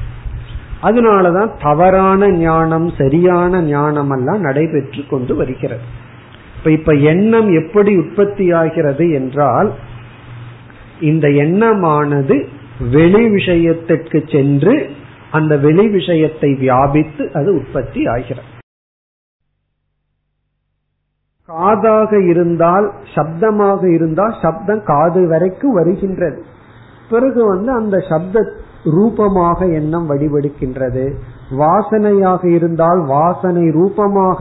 அதனாலதான் தவறான ஞானம் சரியான ஞானம் எல்லாம் நடைபெற்று கொண்டு வருகிறது. இப்ப இப்ப எண்ணம் எப்படி உற்பத்தி ஆகிறது என்றால் இந்த எண்ணமானது வெளி விஷயத்திற்கு சென்று அந்த வெளி விஷயத்தை வியாபித்து அது உற்பத்தி ஆகிறது. காதாக இருந்தால் சப்தமாக இருந்தால் சப்தம் காது வரைக்கும் வருகின்றது. பிறகு வந்து அந்த சப்த ரூபமாக எண்ணம் வடிவெடுக்கின்றது வாசனையாக இருந்தால் வாசனை ரூபமாக.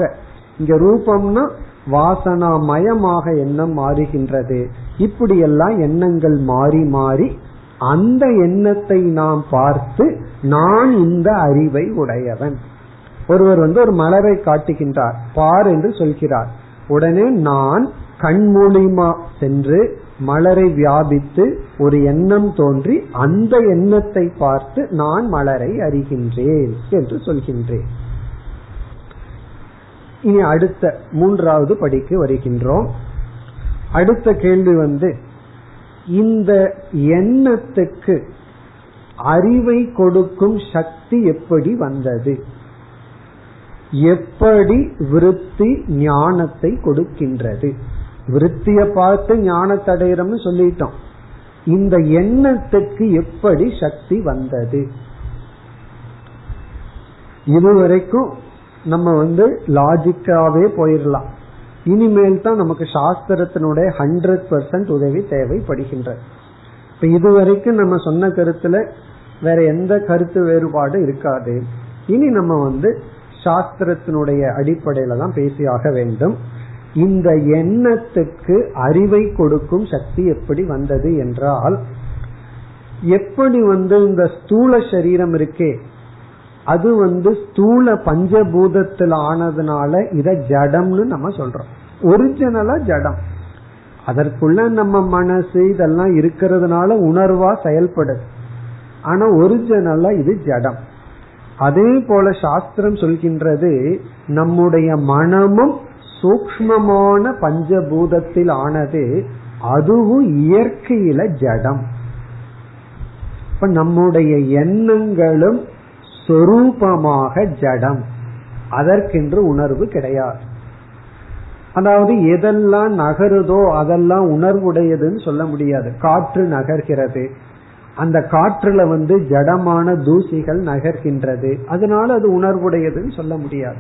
இங்க ரூபம்னா வாசனா மயமாக எண்ணம் மாறுகின்றது. இப்படியெல்லாம் எண்ணங்கள் மாறி மாறி அந்த எண்ணத்தை நாம் பார்த்து நான் இந்த அறிவை உடையவன். ஒருவர் வந்து ஒரு மலரை காட்டுகின்றார். பார் என்று சொல்கிறார். உடனே நான் கண் மூலியமா சென்று மலரை வியாபித்து ஒரு எண்ணம் தோன்றி அந்த எண்ணத்தை பார்த்து நான் மலரை அறிகின்றேன் என்று சொல்கின்றேன். இனி அடுத்த மூன்றாவது படிக்கு வருகின்றோம். அடுத்த கேள்வி வந்து இந்த எண்ணத்துக்கு அறிவை கொடுக்கும் சக்தி எப்படி வந்தது? எப்படி விருத்தி ஞானத்தை கொடுக்கின்றது? விருத்திய பார்த்து ஞானத்தை அடையிறோம்னு சொல்லிட்டோம். இந்த எண்ணத்துக்கு எப்படி சக்தி வந்தது? இதுவரைக்கும் நம்ம வந்து லாஜிக்காவே போயிடலாம். இனிமேல் தான் நமக்கு சாஸ்திரத்தினுடைய ஹண்ட்ரட் பர்சன்ட் உதவி தேவைப்படுகின்றது. இப்ப இதுவரைக்கும் நம்ம சொன்ன கருத்துல வேற எந்த கருத்து வேறுபாடு இருக்காது. இனி நம்ம வந்து சாஸ்திரத்தினுடைய அடிப்படையில தான் பேசியாக வேண்டும். இந்த எண்ணத்துக்கு அறிவை கொடுக்கும் சக்தி எப்படி வந்தது என்றால் எப்படி வந்து இந்த ஸ்தூல சரீரம் இருக்கே அது வந்து ஸ்தூல பஞ்சபூதத்தில் ஆனதுனால இத ஜடம்னு நம்ம சொல்றோம். ஒரிஜினலா ஜடம். அதற்குள்ள நம்ம மனசு இதெல்லாம் இருக்கிறதுனால உணர்வா செயல்படுது. ஆனா ஒரிஜினலா இது ஜடம். அதே போல சாஸ்திரம் சொல்கின்றது நம்முடைய மனமும் சூக்மமான பஞ்சபூதத்தில் ஆனது அதுவும் இயற்கையில ஜடம். இப்ப நம்முடைய எண்ணங்களும் சொரூபமாக ஜடம். அதற்கென்று உணர்வு கிடையாது. அதாவது எதெல்லாம் நகருதோ அதெல்லாம் உணர்வுடையதுன்னு சொல்ல முடியாது. காற்று நகர்கிறது. அந்த காற்றுல வந்து ஜடமான தூசிகள் நகர்கின்றது. அதனால அது உணர்வுடையதுன்னு சொல்ல முடியாது.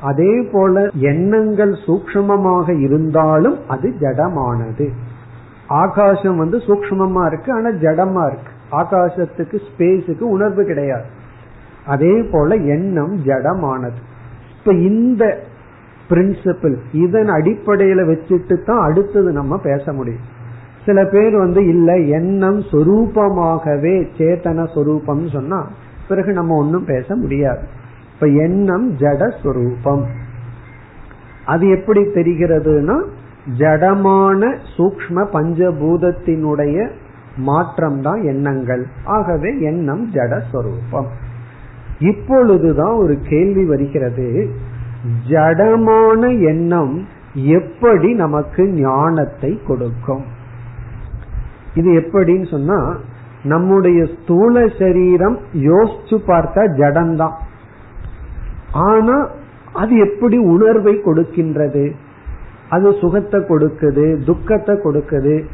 அதே போல எண்ணங்கள் சூக்மமாக இருந்தாலும் அது ஜடமானது. ஆகாசம் வந்து சூக்மமா இருக்கு ஆனா ஜடமா இருக்கு. ஆகாசத்துக்கு ஸ்பேஸுக்கு உணர்வு கிடையாது. அதே போல எண்ணம் ஜடமானது. இப்ப இந்த பிரின்சிபிள் இதன் அடிப்படையில வச்சுட்டு தான் அடுத்தது நம்ம பேச முடியும். சில பேர் வந்து இல்ல எண்ணம் சொரூபமாகவே சேத்தன சொரூபம் சொன்னா பிறகு நம்ம ஒன்னும் பேச முடியாது. இப்ப எண்ணம் ஜட சொரூபம். அது எப்படி தெரிகிறதுனா ஜடமான சூக்ம பஞ்சபூதத்தினுடைய மாற்றம் தான் எண்ணங்கள். ஆகவே எண்ணம் ஜட சொரூபம். இப்பொழுதுதான் ஒரு கேள்வி வருகிறது. ஜடமான எண்ணம் எப்படி நமக்கு ஞானத்தை கொடுக்கும்? இது எப்படின்னு சொன்னா நம்முடைய ஸ்தூல சரீரம் யோசிச்சு பார்த்தா ஜடம்தான் ஆனா அது எப்படி உணர்வை கொடுக்கின்றது? அது சுகத்தை கொடுக்குது துக்கத்தை கொடுக்குது.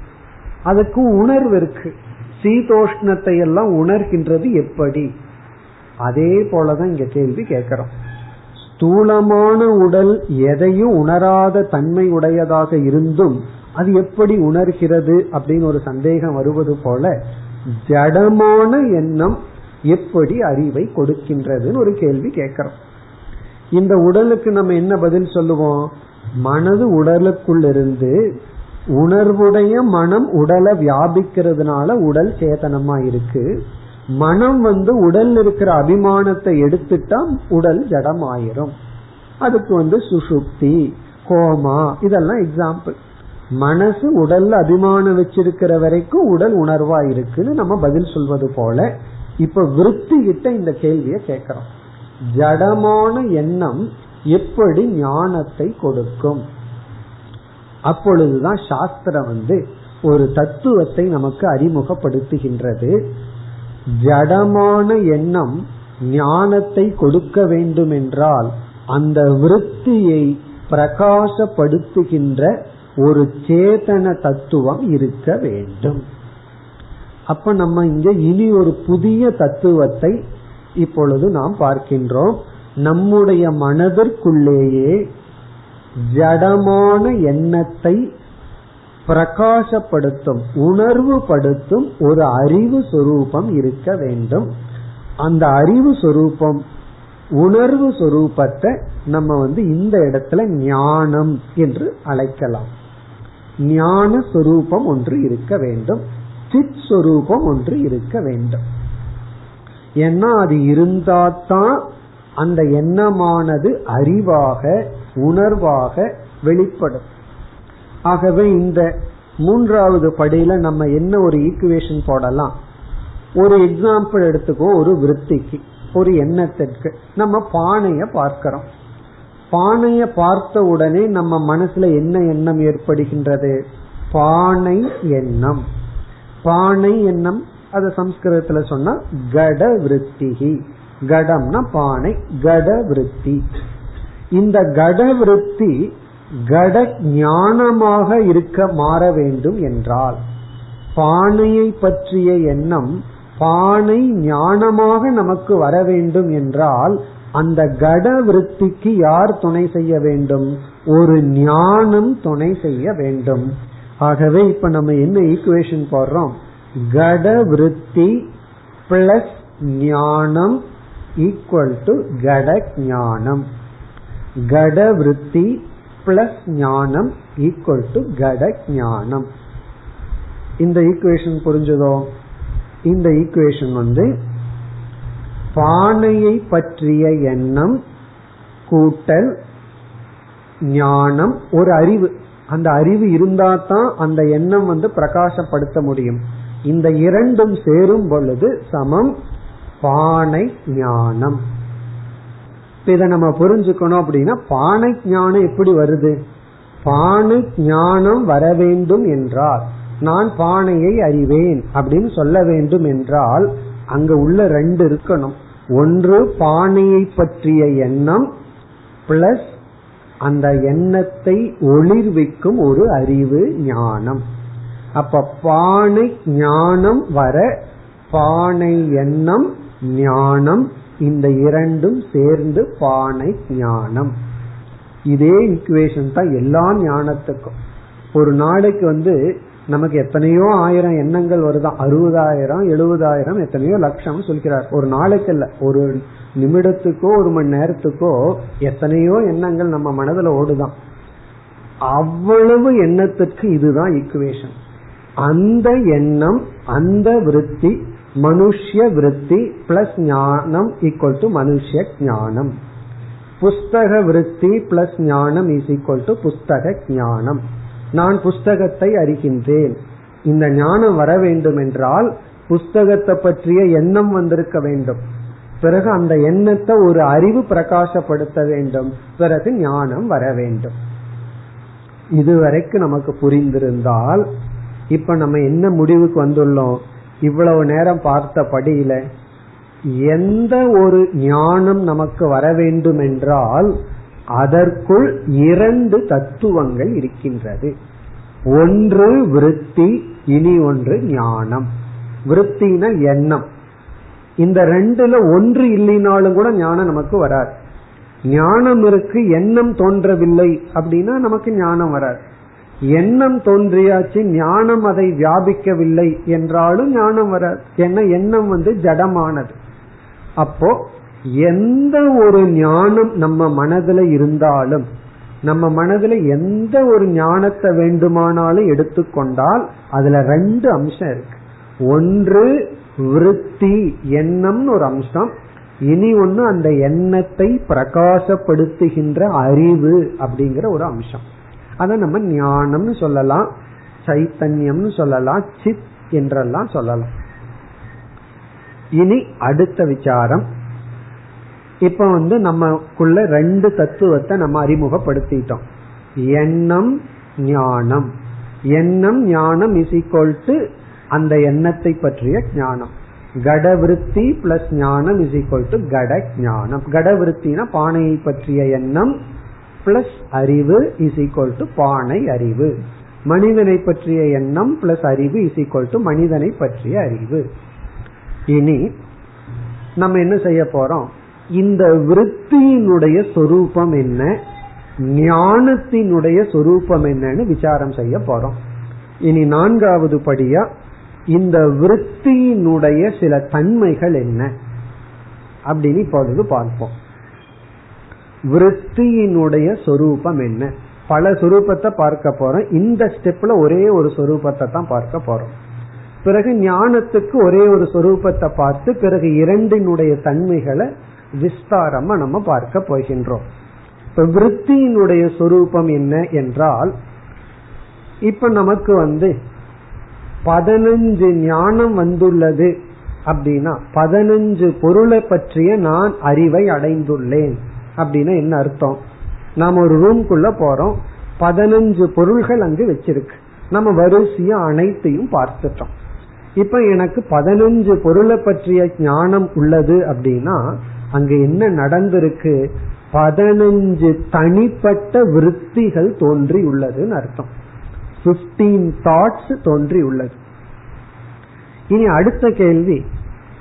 அதுக்கு உணர்வு இருக்கு. சீதோஷ்ணத்தை எல்லாம் உணர்கின்றது எப்படி? அதே போலதான் இங்க கேள்வி கேட்கிறோம். ஸ்தூலமான உடல் எதையும் உணராத தன்மை உடையதாக இருந்தும் அது எப்படி உணர்கிறது அப்படின்னு ஒரு சந்தேகம் வருவது போல ஜடமான எண்ணம் எப்படி அறிவை கொடுக்கின்றதுன்னு ஒரு கேள்வி கேட்கிறோம். இந்த உடலுக்கு நம்ம என்ன பதில் சொல்லுவோம்? மனது உடலுக்குள் இருந்து உணர்வுடைய மனம் உடலை வியாபிக்கிறதுனால உடல் சேதனமா இருக்கு. மனம் வந்து உடல் இருக்கிற அபிமானத்தை எடுத்துட்டா உடல் ஜடம் ஆயிரும் அதுக்கு வந்து சுசுப்தி கோமா இதெல்லாம் எக்ஸாம்பிள் மனசு உடல்ல அபிமானம் வச்சிருக்கிற வரைக்கும் உடல் உணர்வா இருக்குன்னு நம்ம பதில் சொல்வது போல இப்ப விருத்தி கிட்ட இந்த கேள்வியை கேட்கிறோம். ஜடமான எண்ணம் எப்படி ஞானத்தை கொடுக்கும்? அப்பொழுதுதான் சாஸ்திரம் வந்து ஒரு தத்துவத்தை நமக்கு அறிமுகப்படுத்துகின்றது. ஜடமான எண்ணம் ஞானத்தை கொடுக்க வேண்டும் என்றால் அந்த விருத்தியை பிரகாசப்படுத்துகின்ற ஒரு சேதன தத்துவம் இருக்க வேண்டும். அப்ப நம்ம இங்க இனி ஒரு புதிய தத்துவத்தை இப்பொழுது நாம் பார்க்கின்றோம். நம்முடைய மனதிற்குள்ளேயே ஜடமான எண்ணத்தை பிரகாசப்படுத்தும் உணர்வுபடுத்தும் ஒரு அறிவு சொரூபம் இருக்க வேண்டும். அந்த அறிவு சொரூபம் உணர்வு சொரூபத்தை நம்ம வந்து இந்த இடத்துல ஞானம் என்று அழைக்கலாம். ஞான சொரூபம் ஒன்று இருக்க வேண்டும். சித் சொரூபம் ஒன்று இருக்க வேண்டும். ஏன்னா அது இருந்தாதான் அந்த எண்ணமானது அறிவாக உணர்வாக வெளிப்படும். ஆகவே இந்த மூன்றாவது படியில நம்ம என்ன ஒரு ஈக்குவேஷன் போடலாம்? ஒரு எக்ஸாம்பிள் எடுத்துக்கோ ஒரு விற்பிக்கு ஒரு எண்ணத்திற்கு. நம்ம பானைய பார்க்கிறோம். பானைய பார்த்த உடனே நம்ம மனசுல என்ன எண்ணம் ஏற்படுகின்றது? பானை எண்ணம். பானை எண்ணம் அத சம்ஸ்கிருதத்துல சொன்னா கட விருத்திகி. கடம்னா பானை கட விருத்தி. இந்த கட விருத்தி கட ஞானமாக இருக்க மாற வேண்டும் என்றால் பானையை பற்றிய எண்ணம் பானை ஞானமாக நமக்கு வர வேண்டும் என்றால் அந்த கட விருத்திக்கு யார் துணை செய்ய வேண்டும்? ஒரு ஞானம் துணை செய்ய வேண்டும். ஆகவே இப்ப நம்ம என்ன ஈக்குவேஷன் போடுறோம்? கட விருத்தி பிளஸ் ஞானம் ஈக்குவல் டு கட ஞானம். கட விருத்தி பிளஸ் ஞானம் ஈக்குவல் டு கட ஞானம். இந்த ஈக்குவேஷன் புரிஞ்சதோ? இந்த ஈக்குவேஷன் வந்து பானையை பற்றிய எண்ணம் கூட்டல் ஞானம் ஒரு அறிவு. அந்த அறிவு இருந்தா தான் அந்த எண்ணம் வந்து பிரகாசப்படுத்த முடியும். இந்த இரண்டும் சேரும் பொழுது சமம் பானை ஞானம். இதை நம்ம புரிஞ்சுக்கணும் அப்படின்னா பானை ஞானம் எப்படி வருது? பானை ஞானம் வர வேண்டும் என்றால் நான் பானையை அறிவேன் அப்படின்னு சொல்ல வேண்டும் என்றால் அங்க உள்ள ரெண்டு இருக்கணும். ஒன்று பானையை பற்றிய எண்ணம் பிளஸ் அந்த எண்ணத்தை ஒளிர்விக்கும் ஒரு அறிவு ஞானம். அப்ப பானை ஞானம் வர பானை எண்ணம் ஞானம் இந்த இரண்டும் சேர்ந்து பானை ஞானம். இதே இக்குவேஷன் தான் எல்லா ஞானத்துக்கும். ஒரு நாளைக்கு வந்து நமக்கு எத்தனையோ ஆயிரம் எண்ணங்கள் வருதான் அறுபதாயிரம் எழுபதாயிரம் எத்தனையோ லட்சம் சொல்கிறார். ஒரு நாளைக்கு இல்ல ஒரு நிமிடத்துக்கோ ஒரு மணி நேரத்துக்கோ எத்தனையோ எண்ணங்கள் நம்ம மனதில் ஓடுதான். அவ்வளவு எண்ணத்துக்கு இதுதான் ஈக்குவேஷன் அந்த எண்ணம் அந்த விருத்தி மனுஷ்ய விருத்தி பிளஸ் ஞானம் ஈக்குவல் டு மனுஷ்ய ஞானம். புஸ்தக விருத்தி பிளஸ் ஞானம் இஸ் ஈக்குவல் டு புஸ்தக ஞானம். நான் புஸ்தகத்தை அறிகின்றேன். இந்த ஞானம் வர வேண்டும் என்றால் புஸ்தகத்தை பற்றிய எண்ணம் வந்திருக்க வேண்டும். பிறகு அந்த எண்ணத்தை ஒரு அறிவு பிரகாசப்படுத்த வேண்டும். பிறகு ஞானம் வர வேண்டும். இதுவரைக்கும் நமக்கு புரிந்திருந்தால் இப்ப நம்ம என்ன முடிவுக்கு வந்துள்ளோம்? இவ்வளவு நேரம் பார்த்த படியில எந்த ஒரு ஞானம் நமக்கு வர வேண்டும் என்றால் அதற்குள் இரண்டு தத்துவங்கள் இருக்கின்றது. ஒன்று விருத்தி இனி ஒன்று ஞானம். விருத்தின எண்ணம். இந்த ரெண்டுல ஒன்று இல்லைனாலும் கூட ஞானம் நமக்கு வராது. ஞானம் இருக்கு எண்ணம் தோன்றவில்லை அப்படின்னா நமக்கு ஞானம் வராது. எண்ணம் தோன்றியாச்சு ஞானம் அதை வியாபிக்கவில்லை என்றாலும் ஞானம் வராது. ஏன்னா எண்ணம் வந்து ஜடமானது. அப்போ எந்த ஒரு ஞானம் நம்ம மனதுல இருந்தாலும் நம்ம மனதுல எந்த ஒரு ஞானத்தை வேண்டுமானாலும் எடுத்துக்கொண்டால் அதுல ரெண்டு அம்சம் இருக்கு. ஒன்று விருத்தி எண்ணம்னு ஒரு அம்சம். இனி ஒன்னு அந்த எண்ணத்தை பிரகாசப்படுத்துகின்ற அறிவு அப்படிங்கிற ஒரு அம்சம். அதை நம்ம ஞானம்னு சொல்லலாம் சைத்தன்யம்னு சொல்லலாம் சித் என்றெல்லாம் சொல்லலாம். இனி அடுத்த விசாரம். இப்ப வந்து நம்மக்குள்ள ரெண்டு தத்துவத்தை நம்ம அறிமுகப்படுத்திட்டோம். எண்ணம் ஞானம். எண்ணம் ஞானம் இஸ் ஈக்வல் டு அந்த எண்ணத்தை பற்றிய ஞானம். கடவிருத்தி பிளஸ் ஞானம் இஸ் ஈக்வல் டு கட ஞானம். கடவிருத்தினா பானையை பற்றிய எண்ணம் பிளஸ் அறிவு இஸ் ஈக்வல் டு பானை அறிவு. மனிதனை பற்றிய எண்ணம் பிளஸ் அறிவு இஸ் ஈக்வல் டு மனிதனை பற்றிய அறிவு. இனி நம்ம என்ன செய்ய போறோம்? இந்த விருத்தியினுடைய சொரூபம் என்ன? ஞானத்தினுடைய சொரூபம் என்னன்னு விசாரம் செய்ய போறோம். இனி நான்காவது படியா இந்த விருத்தியினுடைய சில தன்மைகள் என்ன? அப்படின்னு இப்பொழுது பார்ப்போம். விருத்தியினுடைய சொரூபம் என்ன? பல சொரூபத்தை பார்க்க போறோம். இந்த ஸ்டெப்ல ஒரே ஒரு சொரூபத்தை தான் பார்க்க போறோம். பிறகு ஞானத்துக்கு ஒரே ஒரு சொரூபத்தை பார்த்து பிறகு இரண்டினுடைய தன்மைகளை விஸ்தாரமா நம்ம பார்க்க போகின்றோம். இப்ப விருத்தியினுடைய சொரூபம் என்ன என்றால் இப்ப நமக்கு வந்து பதினஞ்சு ஞானம் வந்துள்ளது அப்படின்னா பதினஞ்சு பொருளை பற்றிய நான் அறிவை அடைந்துள்ளேன் அப்படின்னா என்ன அர்த்தம்? நாம ஒரு ரூம்குள்ள போறோம் பதினஞ்சு பொருள்கள் அங்கு வச்சிருக்கு. நம்ம வரிசையா அனைத்தையும் பார்த்துட்டோம். இப்ப எனக்கு பதினஞ்சு பொருளை பற்றிய ஞானம் உள்ளது அப்படின்னா அங்க என்ன நடந்திருக்கு? பதினஞ்சு தனிப்பட்ட விருத்திகள் தோன்றி உள்ளதுன்னு அர்த்தம். பிப்டீன் தாட்ஸ் தோன்றி உள்ளது. இனி அடுத்த கேள்வி.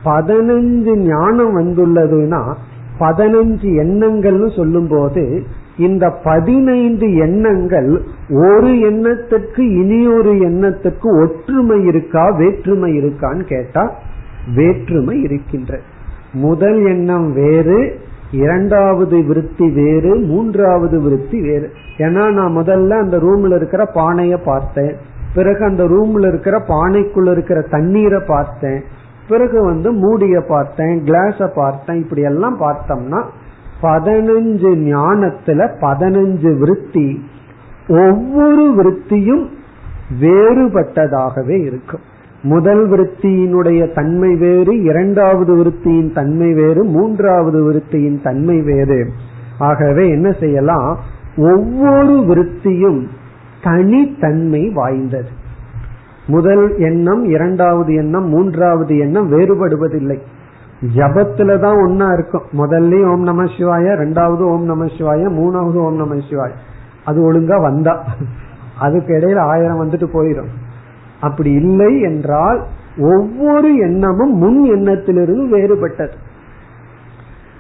பதினஞ்சு ஞானம் வந்துள்ளதுன்னா பதினஞ்சு எண்ணங்கள்னு சொல்லும் போது இந்த பதினைந்து எண்ணங்கள் ஒரு எண்ணத்துக்கு இனி ஒரு எண்ணத்துக்கு ஒற்றுமை இருக்கா வேற்றுமை இருக்கான்னு கேட்டா வேற்றுமை இருக்கின்ற முதல் எண்ணம் வேறு இரண்டாவது விருத்தி வேறு மூன்றாவது விருத்தி வேறு. ஏன்னா நான் முதல்ல அந்த ரூம்ல இருக்கிற பானைய பார்த்தேன். பிறகு அந்த ரூம்ல இருக்கிற பானைக்குள்ள இருக்கிற தண்ணீரை பார்த்தேன். பிறகு வந்து மூடிய பார்த்தேன் கிளாஸ பார்த்தேன். இப்படி எல்லாம் பார்த்தோம்னா பதினஞ்சு ஞானத்துல பதினஞ்சு விருத்தி ஒவ்வொரு விருத்தியும் வேறுபட்டதாகவே இருக்கும். முதல் விருத்தியினுடைய தன்மை வேறு இரண்டாவது விருத்தியின் தன்மை வேறு மூன்றாவது விருத்தியின் தன்மை வேறு. ஆகவே என்ன செய்யலாம்? ஒவ்வொரு விருத்தியும் தனித்தன்மை வாய்ந்தது. முதல் எண்ணம் இரண்டாவது எண்ணம் மூன்றாவது எண்ணம் வேறுபடுவதில்லை. ஜபத்துல தான் ஒன்னா இருக்கும். முதல்ல ஓம் நம சிவாய ரெண்டாவது ஓம் நம சிவாய மூணாவது ஓம் நம சிவாய. அது ஒழுங்கா வந்தா. அதுக்கு இடையில ஆயிரம் வந்துட்டு போயிடும் அப்படி இல்லை என்றால் ஒவ்வொரு எண்ணமும் முன் எண்ணத்திலிருந்து வேறுபட்டது.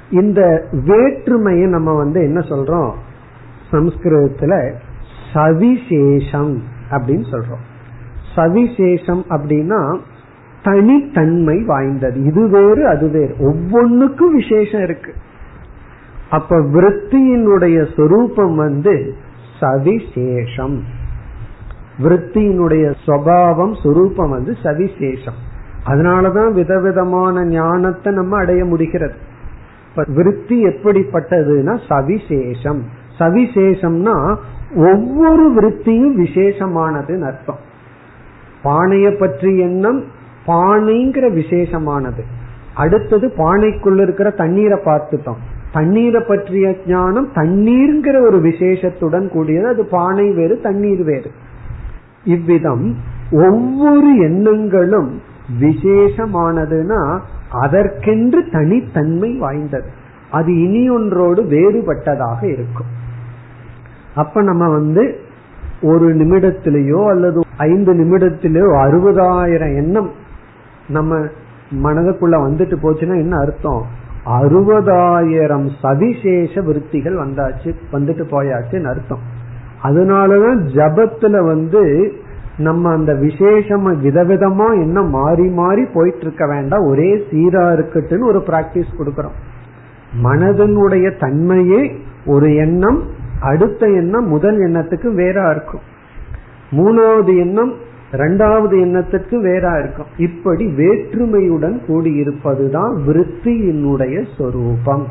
இந்த வேற்றுமையை நம்ம வந்து என்ன சொல்றோம்? சம்ஸ்கிருதத்துல சவிசேஷம் அப்படின்னு சொல்றோம். சவிசேஷம் அப்படின்னா தனித்தன்மை வாய்ந்தது. இது வேறு அது வேறு. ஒவ்வொன்னுக்கும் விசேஷம் இருக்கு. அப்ப விருத்தியினுடைய சொரூபம் வந்து சவிசேஷம். விருத்தியினுடைய சுவாவம் சுரூபம் வந்து சவிசேஷம். அதனாலதான் விதவிதமான ஞானத்தை நம்ம அடைய முடிகிறது. விருத்தி எப்படிப்பட்டதுன்னா சவிசேஷம். சவிசேஷம்னா ஒவ்வொரு விருத்தியும் விசேஷமானதுன்னு அர்த்தம். பானைய பற்றி எண்ணம் பானைங்கிற விசேஷமானது. அடுத்தது பானைக்குள்ள இருக்கிற தண்ணீரை பார்த்துட்டோம். தண்ணீரை பற்றிய ஞானம் தண்ணீர்ங்கிற ஒரு விசேஷத்துடன் கூடியது. அது பானை வேறு தண்ணீர் வேறு. இவ்விதம் ஒவ்வொரு எண்ணங்களும் விசேஷமானதுன்னா அதற்கென்று தனித்தன்மை வாய்ந்தது. அது இனி ஒன்றோடு வேறுபட்டதாக இருக்கும். அப்ப நம்ம வந்து ஒரு நிமிடத்திலேயோ அல்லது ஐந்து நிமிடத்திலேயோ அறுபதாயிரம் எண்ணம் நம்ம மனதுக்குள்ள வந்துட்டு போச்சுன்னா என்ன அர்த்தம்? அறுபதாயிரம் சவிசேஷ விருத்திகள் வந்தாச்சு வந்துட்டு போயாச்சுன்னு அர்த்தம். அதனாலதான் ஜபத்துல வந்து நம்ம அந்த விசேஷமா விதவிதமா என்ன மாறி மாறி போயிட்டு இருக்க வேண்டாம். ஒரே சீரா இருக்கட்டுன்னு ஒரு பிராக்டிஸ் கொடுக்கறோம். மனதனுடைய தன்மையே ஒரு எண்ணம் அடுத்த எண்ணம் முதல் எண்ணத்துக்கு வேறா இருக்கும். மூணாவது எண்ணம் இரண்டாவது எண்ணத்திற்கு வேறா இருக்கும். இப்படி வேற்றுமையுடன் கூடியிருப்பதுதான் விருத்தியினுடைய சொரூபம்.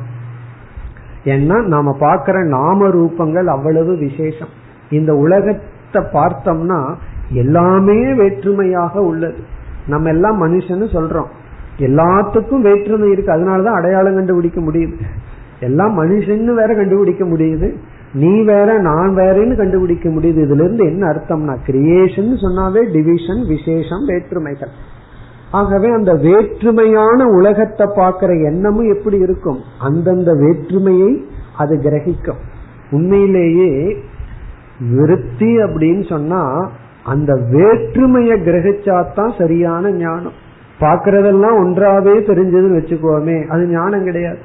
ஏன்னா நாம பார்க்கிற நாம ரூபங்கள் அவ்வளவு விசேஷம். இந்த உலகத்தை பார்த்தோம்னா எல்லாமே வேற்றுமையாக உள்ளது. நம்ம எல்லாம் மனுஷன்னு சொல்றோம். எல்லாத்துக்கும் வேற்றுமை இருக்கு. அதனாலதான் அடையாளம் கண்டுபிடிக்க முடியுது. எல்லாம் மனுஷன்னு வேற கண்டுபிடிக்க முடியுது. நீ வேற நான் வேறன்னு கண்டுபிடிக்க முடியுது. இதுல இருந்து என்ன அர்த்தம்னா கிரியேஷன் சொன்னாவே டிவிஷன் விசேஷம் வேற்றுமைகள். ஆகவே அந்த வேற்றுமையான உலகத்தை பார்க்கிற எண்ணமும் எப்படி இருக்கும்? அந்தந்த வேற்றுமையை அது கிரகிக்கும். உண்மையிலேயே விருத்தி அப்படின்னு சொன்னா அந்த வேற்றுமையை கிரகிச்சாதான் சரியான ஞானம். பாக்குறதெல்லாம் ஒன்றாவே தெரிஞ்சதுன்னு வச்சுக்கோமே அது ஞானம் கிடையாது.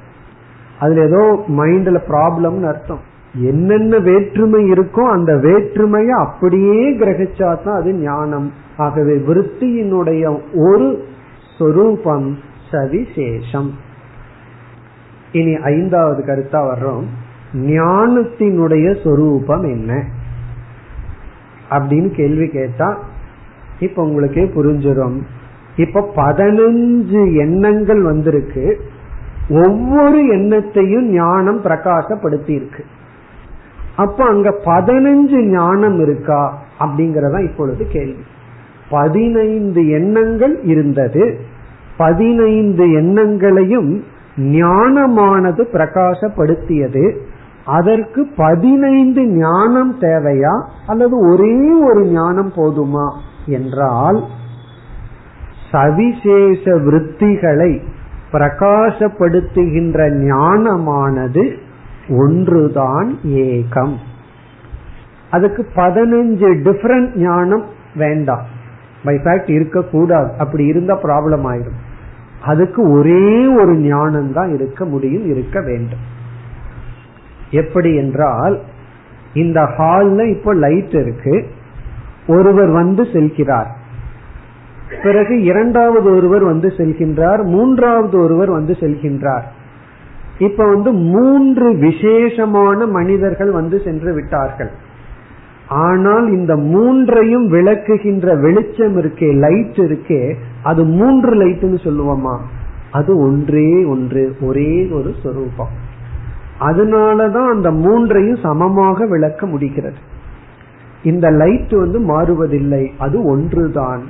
அதுல ஏதோ மைண்ட்ல ப்ராப்ளம்னு அர்த்தம். என்னென்ன வேற்றுமை இருக்கோ அந்த வேற்றுமையை அப்படியே கிரகிச்சாதான் அது ஞானம். ஆகவே விருத்தியினுடைய ஒரு சொரூபம் சவிசேஷம். இனி ஐந்தாவது கருத்தா வர்றோம். ஞானத்தினுடைய சொரூபம் என்ன? அப்படின்னு கேள்வி கேட்டா இப்ப உங்களுக்கே புரிஞ்சிடும் இப்ப பதினஞ்சு எண்ணங்கள் வந்திருக்கு. ஒவ்வொரு எண்ணத்தையும் ஞானம் பிரகாசப்படுத்தி இருக்கு அப்ப அங்க பதினஞ்சு ஞானம் இருக்கா அப்படிங்கறத இப்பொழுது கேள்வி. பதினைந்து எண்ணங்கள் இருந்தது. பதினைந்து எண்ணங்களையும் ஞானமானது பிரகாசப்படுத்தியது. அதற்கு பதினைந்து ஞானம் தேவையா? அல்லது ஒரே ஒரு ஞானம் போதுமா? என்றால் சவிசேஷ விற்த்திகளை பிரகாசப்படுத்துகின்ற ஞானமானது ஒன்றுதான் ஏகம். அதுக்கு பதினஞ்சு டிஃபரண்ட் ஞானம் வேண்டாம். பை ஃபேக்ட் இருக்கக்கூடாது. அப்படி இருந்தா ப்ராப்ளம் ஆயிடும். அதுக்கு ஒரே ஒரு ஞானம் தான் இருக்க முடியும் இருக்க வேண்டும். எப்படி என்றால் இந்த ஹால்ல இப்போ லைட் இருக்கு. ஒருவர் வந்து செல்கிறார். பிறகு இரண்டாவது ஒருவர் வந்து செல்கின்றார். மூன்றாவது ஒருவர் வந்து செல்கின்றார். இப்ப வந்து மூன்று விசேஷமான மனிதர்கள் வந்து சென்று விட்டார்கள். ஆனால் இந்த மூன்றையும் விளக்குகின்ற வெளிச்சம் இருக்கே லைட் இருக்கே அது மூன்று லைட்னு சொல்லுவோமா? அது ஒன்றே ஒன்று ஒரே ஒரு சொரூபம். அதனாலதான் அந்த மூன்றையும் சமமாக விளக்க முடிகிறது. இந்த லைட் வந்து மாறுவதில்லை அது ஒன்றுதான்.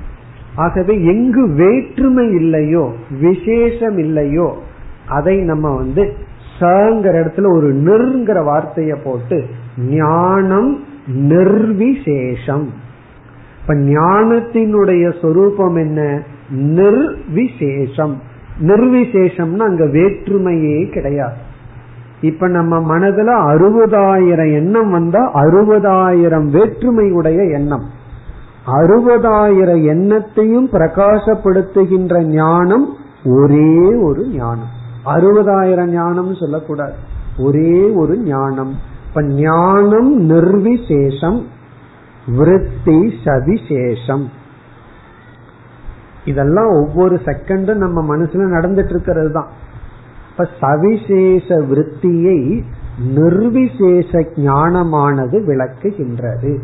ஆகவே எங்கு வேற்றுமை இல்லையோ விசேஷம் இல்லையோ அதை நம்ம வந்து சங்கிற இடத்துல ஒரு நிறுங்கிற வார்த்தைய போட்டு ஞானம் நிர்விசேஷம். இப்ப ஞானத்தினுடைய சொரூபம் என்ன? நிர்விசேஷம். நிர்விசேஷம்னா அங்க வேற்றுமையே கிடையாது. இப்ப நம்ம மனதுல அறுபதாயிரம் எண்ணம் வந்தா அறுபதாயிரம் வேற்றுமை உடைய எண்ணம். அறுபதாயிரம் எண்ணத்தையும் பிரகாசப்படுத்துகின்ற ஞானம் ஒரே ஒரு ஞானம். அறுபதாயிரம் ஞானம் சொல்லக்கூடாது. ஒரே ஒரு ஞானம். இப்ப ஞானம் நிர்விசேஷம் விருத்தி சவிசேஷம். இதெல்லாம் ஒவ்வொரு செகண்டும் நம்ம மனசுல நடந்துட்டு இருக்கிறது தான் இப்ப சவிசேஷ விருத்தியை நிர்விசேஷ ஞானமானது விளக்குகின்றது.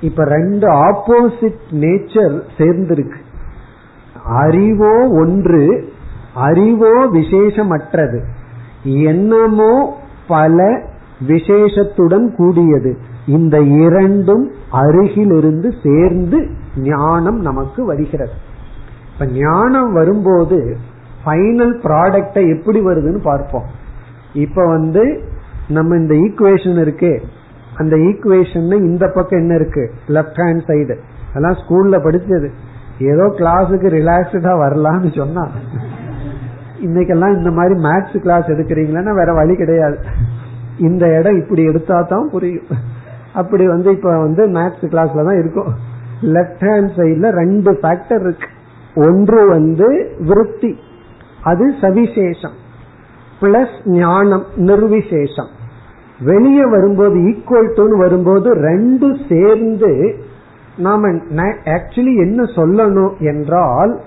இப்ப ரெண்டு ஆப்போசிட் நேச்சர் சேர்ந்திருக்கு. அறிவோ ஒன்று அறிவோ விசேஷமற்றது. எண்ணமோ பல விசேஷத்துடன் கூடியது. இந்த இரண்டும் அருகிலிருந்து சேர்ந்து ஞானம் நமக்கு வருகிறது. இப்ப ஞானம் வரும்போது ஃபைனல் ப்ராடக்டை எப்படி வருதுன்னு பார்ப்போம். இப்ப வந்து நம்ம இந்த ஈக்குவேஷன் இருக்கு. அந்த ஈக்குவேஷன் இந்த பக்கம் என்ன இருக்கு? லெப்ட் ஹேண்ட் சைடு அதெல்லாம் ஸ்கூல்ல படிச்சது. ஏதோ கிளாஸுக்கு ரிலாக்ஸ்டா வரலாம்னு சொன்னா. இன்னைக்கெல்லாம் இந்த மாதிரி மேத்ஸ் கிளாஸ் எடுக்கிறீங்களா வேற வழி கிடையாது. இந்த இடம் இப்படி எடுத்தா தான் புரியும். அப்படி வந்து இப்ப வந்து மேத்ஸ் கிளாஸ்ல தான் இருக்கும். லெப்ட் ஹேண்ட் சைட்ல ரெண்டு ஃபேக்டர் இருக்கு. ஒன்று வந்து விருத்தி. அது சவிசேஷம். பிளஸ் ஞானம் நிர்விசேஷம். வெளியே வரும்போது ஈக்குவல் டு வரும்போது ரெண்டு சேர்ந்து நாம ஆக்சுவலி என்ன சொல்லணும் என்றால்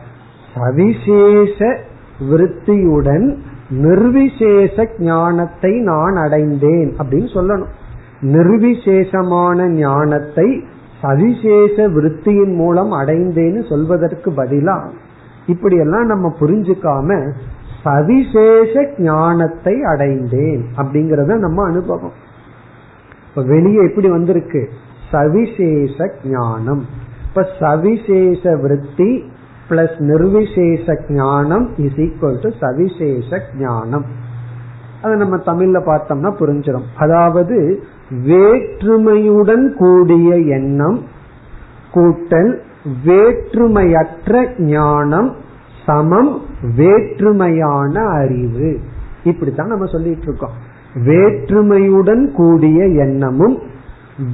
சவிசேஷ விருத்தியுடன் நிர்விசேஷ ஞானத்தை நான் அடைந்தேன் அப்படின்னு சொல்லணும். நிர்விசேஷமான ஞானத்தை சவிசேஷ விருத்தியின் மூலம் அடைந்தேன்னு சொல்வதற்கு பதிலா இப்படியெல்லாம் நம்ம புரிஞ்சுக்காம சவிசேஷ ஞானத்தை அடைந்தேன் அப்படிங்கறத நம்ம அனுபவம். இப்ப வெளியே எப்படி வந்திருக்கு? சவிசேஷ ஞானம். இப்ப சவிசேஷ விருத்தி பிளஸ் நிர்விசேஷ ஞானம் இஸ் ஈக்வல் டு சவிசேஷ ஞானம் அதை நம்ம தமிழ்ல பார்த்தோம்னா புரிஞ்சிடும் அதாவது வேற்றுமையுடன் கூடிய எண்ணம் கூட்டல் வேற்றுமையற்ற ஞானம் சமம் வேற்றுமையான அறிவு. இப்படித்தான் நம்ம சொல்லிட்டு இருக்கோம் வேற்றுமையுடன் கூடிய எண்ணமும்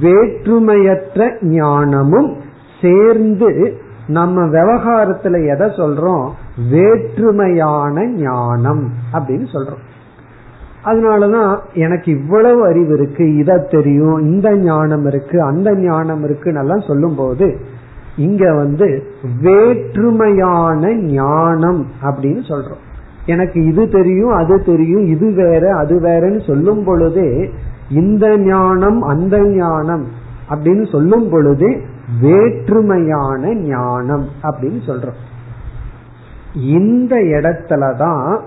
வேற்றுமையற்ற ஞானமும் சேர்ந்து நம்ம விவகாரத்துல எதை சொல்றோம்? வேற்றுமையான ஞானம் அப்படின்னு சொல்றோம். அதனாலதான் எனக்கு இவ்வளவு அறிவு இருக்கு இத தெரியும் இந்த ஞானம் இருக்கு அந்த ஞானம் இருக்குன்னு சொல்லும் போது இங்க வந்து வேற்றுமையான ஞானம் அப்படின்னு சொல்றோம். எனக்கு இது தெரியும் அது தெரியும் இது வேற அது வேறன்னு சொல்லும் பொழுது இந்த ஞானம் அந்த ஞானம் அப்படின்னு சொல்லும் பொழுது வேற்றுமையான ஞானம் அப்படின்னு சொல்றோம். இந்த இடத்துலதான்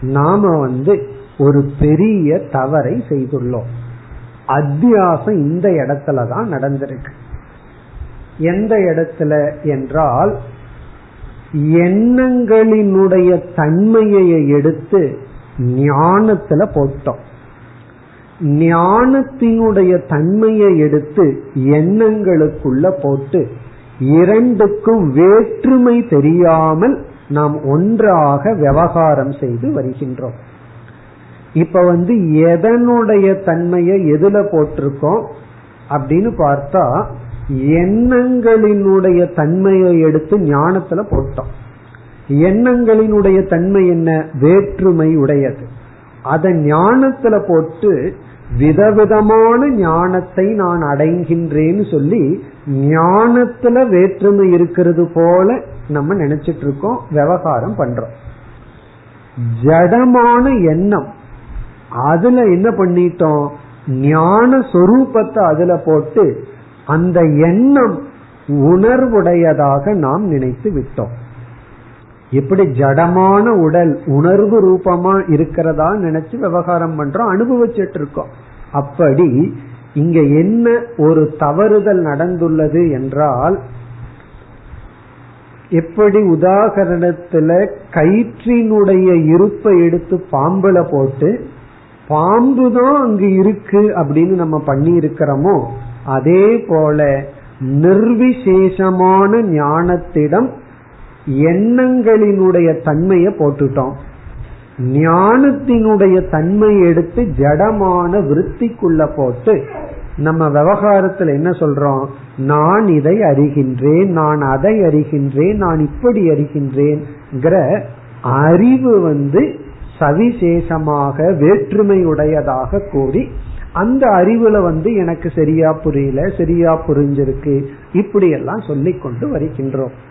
நாம வந்து ஒரு பெரிய தவறை செய்துள்ளோம். அத்தியாசம் இந்த இடத்துலதான் நடந்திருக்கு. எந்த இடத்துல என்றால் எண்ணங்களினுடைய தன்மையை எடுத்து ஞானத்துல போட்டோம். ஞானத்தினுடைய தன்மையை எடுத்து எண்ணங்களுக்குள்ள போட்டு இரண்டுக்கும் வேற்றுமை தெரியாமல் நாம் ஒன்றாக விவகாரம் செய்து வருகின்றோம். இப்ப வந்து எதனுடைய தன்மையை எதுல போட்டிருக்கோம் அப்படின்னு பார்த்தா எண்ணங்களினுடைய தன்மையை எடுத்து ஞானத்துல போட்டோம். எண்ணங்களினுடைய தன்மை என்ன? வேற்றுமை உடையது. அதை ஞானத்துல போட்டு விதவிதமான ஞானத்தை நான் அடைகின்றேன்னு சொல்லி ஞானத்துல வேற்றுமை இருக்கிறது போல நம்ம நினைச்சிட்டு இருக்கோம் விவகாரம் பண்றோம். ஜடமான எண்ணம். அதுல என்ன பண்ணிட்டோம்? ஞான சொரூபத்தை அதுல போட்டு அந்த எண்ணம் உணர்வுடையதாக நாம் நினைத்து விட்டோம். எப்படி ஜடமான உடல் உணர்வு ரூபமா இருக்கிறதா நினைச்சு விவகாரம் பண்றோம் அனுபவிச்சுட்டு இருக்கோம் அப்படி இங்க என்ன ஒரு தவறுதல் நடந்துள்ளது என்றால் எப்படி உதாகரணத்துல கயிற்றினுடைய இருப்பை எடுத்து பாம்புல போட்டு பாம்பு தான் அங்கு இருக்கு அப்படின்னு நம்ம பண்ணி இருக்கிறோமோ அதே போல நிர்விசேஷமான ஞானத்திடம் எண்ணங்களினுடைய தன்மையை போட்டுட்டோம். ஞானத்தினுடைய தன்மை எடுத்து ஜடமான விருத்திக்குள்ள போட்டு நம்ம விவகாரத்துல என்ன சொல்றோம்? நான் இதை அறிகின்றேன் நான் அதை அறிகின்றேன் நான் இப்படி அறிகின்றேன் அறிவு வந்து சவிசேஷமாக வேற்றுமையுடையதாக கூறி அந்த அறிவுல வந்து எனக்கு சரியா புரியல சரியா புரிஞ்சிருக்கு இப்படி எல்லாம் சொல்லி கொண்டு வருகின்றோம்.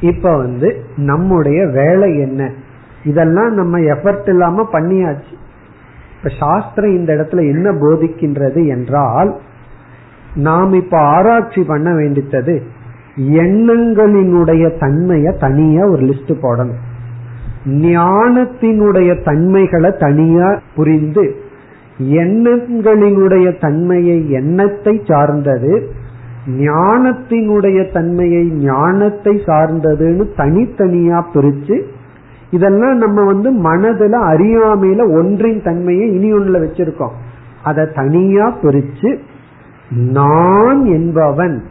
இப்ப வந்து நம்முடைய வேலை என்ன? இதெல்லாம் நம்ம எஃபர்ட் இல்லாம பண்ணியாச்சு. இப்ப சாஸ்திரம் இந்த இடத்துல என்ன போதிக்கின்றது என்றால் நாம் இப்ப ஆராய்ச்சி பண்ண வேண்டித்தது எண்ணங்களினுடைய தன்மைய தனியா ஒரு லிஸ்ட் போடணும். ஞானத்தினுடைய தன்மைகளை தனியா புரிந்து எண்ணங்களினுடைய தன்மையை எண்ணத்தை சார்ந்தது ஞானத்தினுடைய தன்மையை ஞானத்தை சார்ந்ததுன்னு தனித்தனியா பிரிச்சு இதெல்லாம் நம்ம வந்து மனதுல அறியாமையில ஒன்றின் தன்மையை இனி ஒன்றுல வச்சிருக்கோம். அதை தனியா பிரிச்சு நான் என்பவன்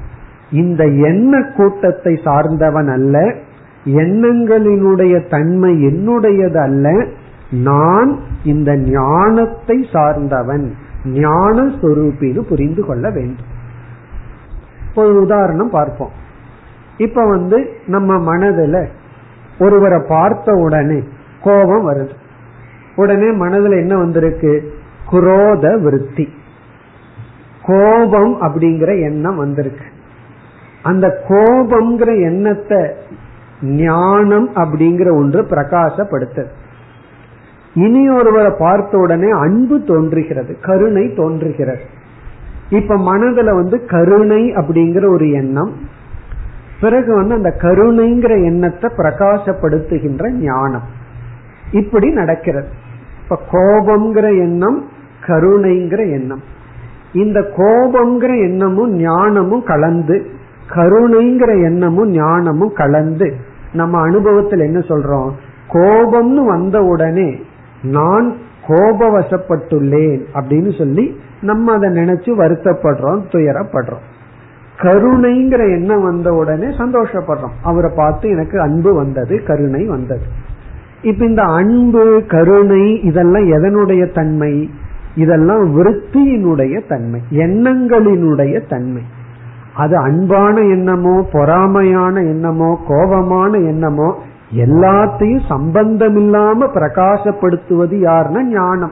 இந்த எண்ண கூட்டத்தை சார்ந்தவன் அல்ல எண்ணங்களினுடைய தன்மை என்னுடையது அல்ல நான் இந்த ஞானத்தை சார்ந்தவன் ஞான சொரூப்பின்னு புரிந்து கொள்ள வேண்டும். ஒரு உதாரணம் பார்ப்போம். இப்ப வந்து நம்ம மனதுல ஒருவரை பார்த்த உடனே கோபம் வருது. உடனே மனதுல என்ன வந்திருக்கு? குரோத விருத்தி. கோபம் அப்படிங்கிற எண்ணம் வந்திருக்கு. அந்த கோபம்ங்கிற எண்ணத்தை ஞானம் அப்படிங்கிற ஒன்று பிரகாசப்படுத்துது இனி ஒருவரை பார்த்த உடனே அன்பு தோன்றுகிறது கருணை தோன்றுகிறது. இப்ப மனதுல வந்து கருணை அப்படிங்கிற ஒரு எண்ணம் பிறகு வந்து அந்த கருணைங்கிற எண்ணத்தை பிரகாசப்படுத்துகின்ற ஞானம். இப்படி நடக்கிறது. இப்ப கோபம்ங்கிற எண்ணம் கருணைங்கிற எண்ணம். இந்த கோபம்ங்கிற எண்ணமும் ஞானமும் கலந்து கருணைங்கிற எண்ணமும் ஞானமும் கலந்து நம்ம அனுபவத்தில் என்ன சொல்றோம்? கோபம்னு வந்த உடனே நான் கோபவசப்பட்டுள்ளேன் அப்படின்னு சொல்லி நம்ம அதை நினைச்சு வருத்தப்படுறோம் துயரப்படுறோம். கருணைங்கிற எண்ணம் வந்த உடனே சந்தோஷப்படுறோம். அவரை பார்த்து எனக்கு அன்பு வந்தது கருணை வந்தது. இப்ப இந்த அன்பு கருணை இதெல்லாம் எதனுடைய தன்மை? இதெல்லாம் விருத்தியினுடைய தன்மை எண்ணங்களினுடைய தன்மை. அது அன்பான எண்ணமோ பொறாமையான எண்ணமோ கோபமான எண்ணமோ எல்லாத்தையும் சம்பந்தமில்லாம பிரகாசப்படுத்துவது யாருன்னா ஞானம்.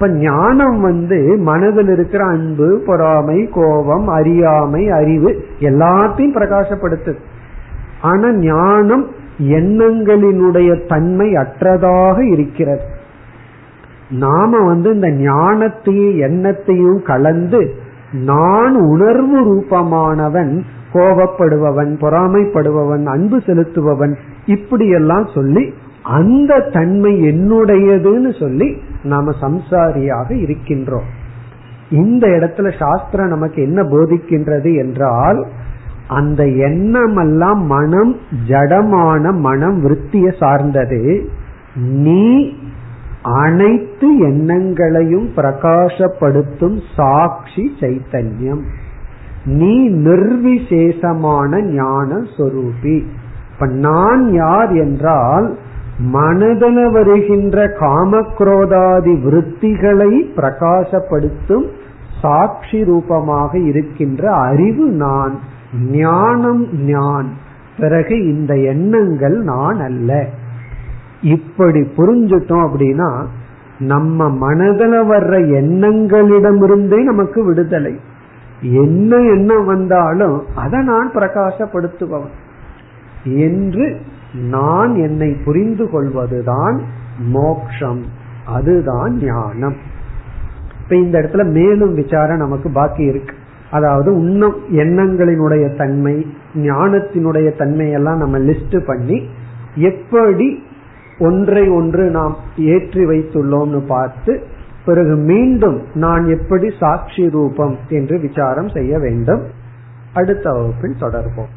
இப்ப ஞானம் வந்து மனதில் இருக்கிற அன்பு பொறாமை கோபம் அறியாமை அறிவு எல்லாத்தையும் பிரகாசப்படுத்துது ஆனா ஞானம் எண்ணங்களினுடைய தன்மை அற்றதாக இருக்கிறது. நாம வந்து இந்த ஞானத்தையும் எண்ணத்தையும் கலந்து நான் உணர்வு ரூபமானவன் கோபப்படுபவன் பொறாமைப்படுபவன் அன்பு செலுத்துபவன் இப்படியெல்லாம் சொல்லி அந்த தன்மை என்னுடையதுன்னு சொல்லி நாம சம்சாரியாக இருக்கின்றோம். இந்த இடத்துல சாஸ்திரம் நமக்கு என்ன போதிக்கின்றது என்றால் அந்த எண்ணமெல்லாம் மனம் ஜடமான மனம் விற்த்திய சார்ந்தது. நீ அனைத்து எண்ணங்களையும் பிரகாசப்படுத்தும் சாட்சி சைத்தன்யம். நீ நிர்விசேஷமான ஞான சொரூபி இப்ப நான் யார் என்றால் மனதில் வருகின்ற காமக்ரோதாதி விருத்திகளை பிரகாசப்படுத்தும் சாட்சி ரூபமாக இருக்கின்ற அறிவு நான் ஞானம் ஞான். பிறகு இந்த எண்ணங்கள் நான் அல்ல. இப்படி புரிஞ்சுட்டோம் அப்படின்னா நம்ம மனதில் வர்ற எண்ணங்களிடமிருந்தே நமக்கு விடுதலை. என்ன எண்ணம் வந்தாலும் அதை நான் பிரகாசப்படுத்துபவன் என்று நான் என்னை புரிந்து கொள்வதுதான் மோக்ஷம். அதுதான் ஞானம். இப்ப இந்த இடத்துல மேலும் விசாரம் நமக்கு பாக்கி இருக்கு. அதாவது உண்ணம் எண்ணங்களினுடைய தன்மை ஞானத்தினுடைய தன்மையெல்லாம் நம்ம லிஸ்ட் பண்ணி எப்படி ஒன்றை ஒன்று நாம் ஏற்றி வைத்துள்ளோம்னு பார்த்து பிறகு மீண்டும் நான் எப்படி சாட்சி ரூபம் என்று விசாரம் செய்ய வேண்டும். அடுத்த வகுப்பில் தொடர்போம்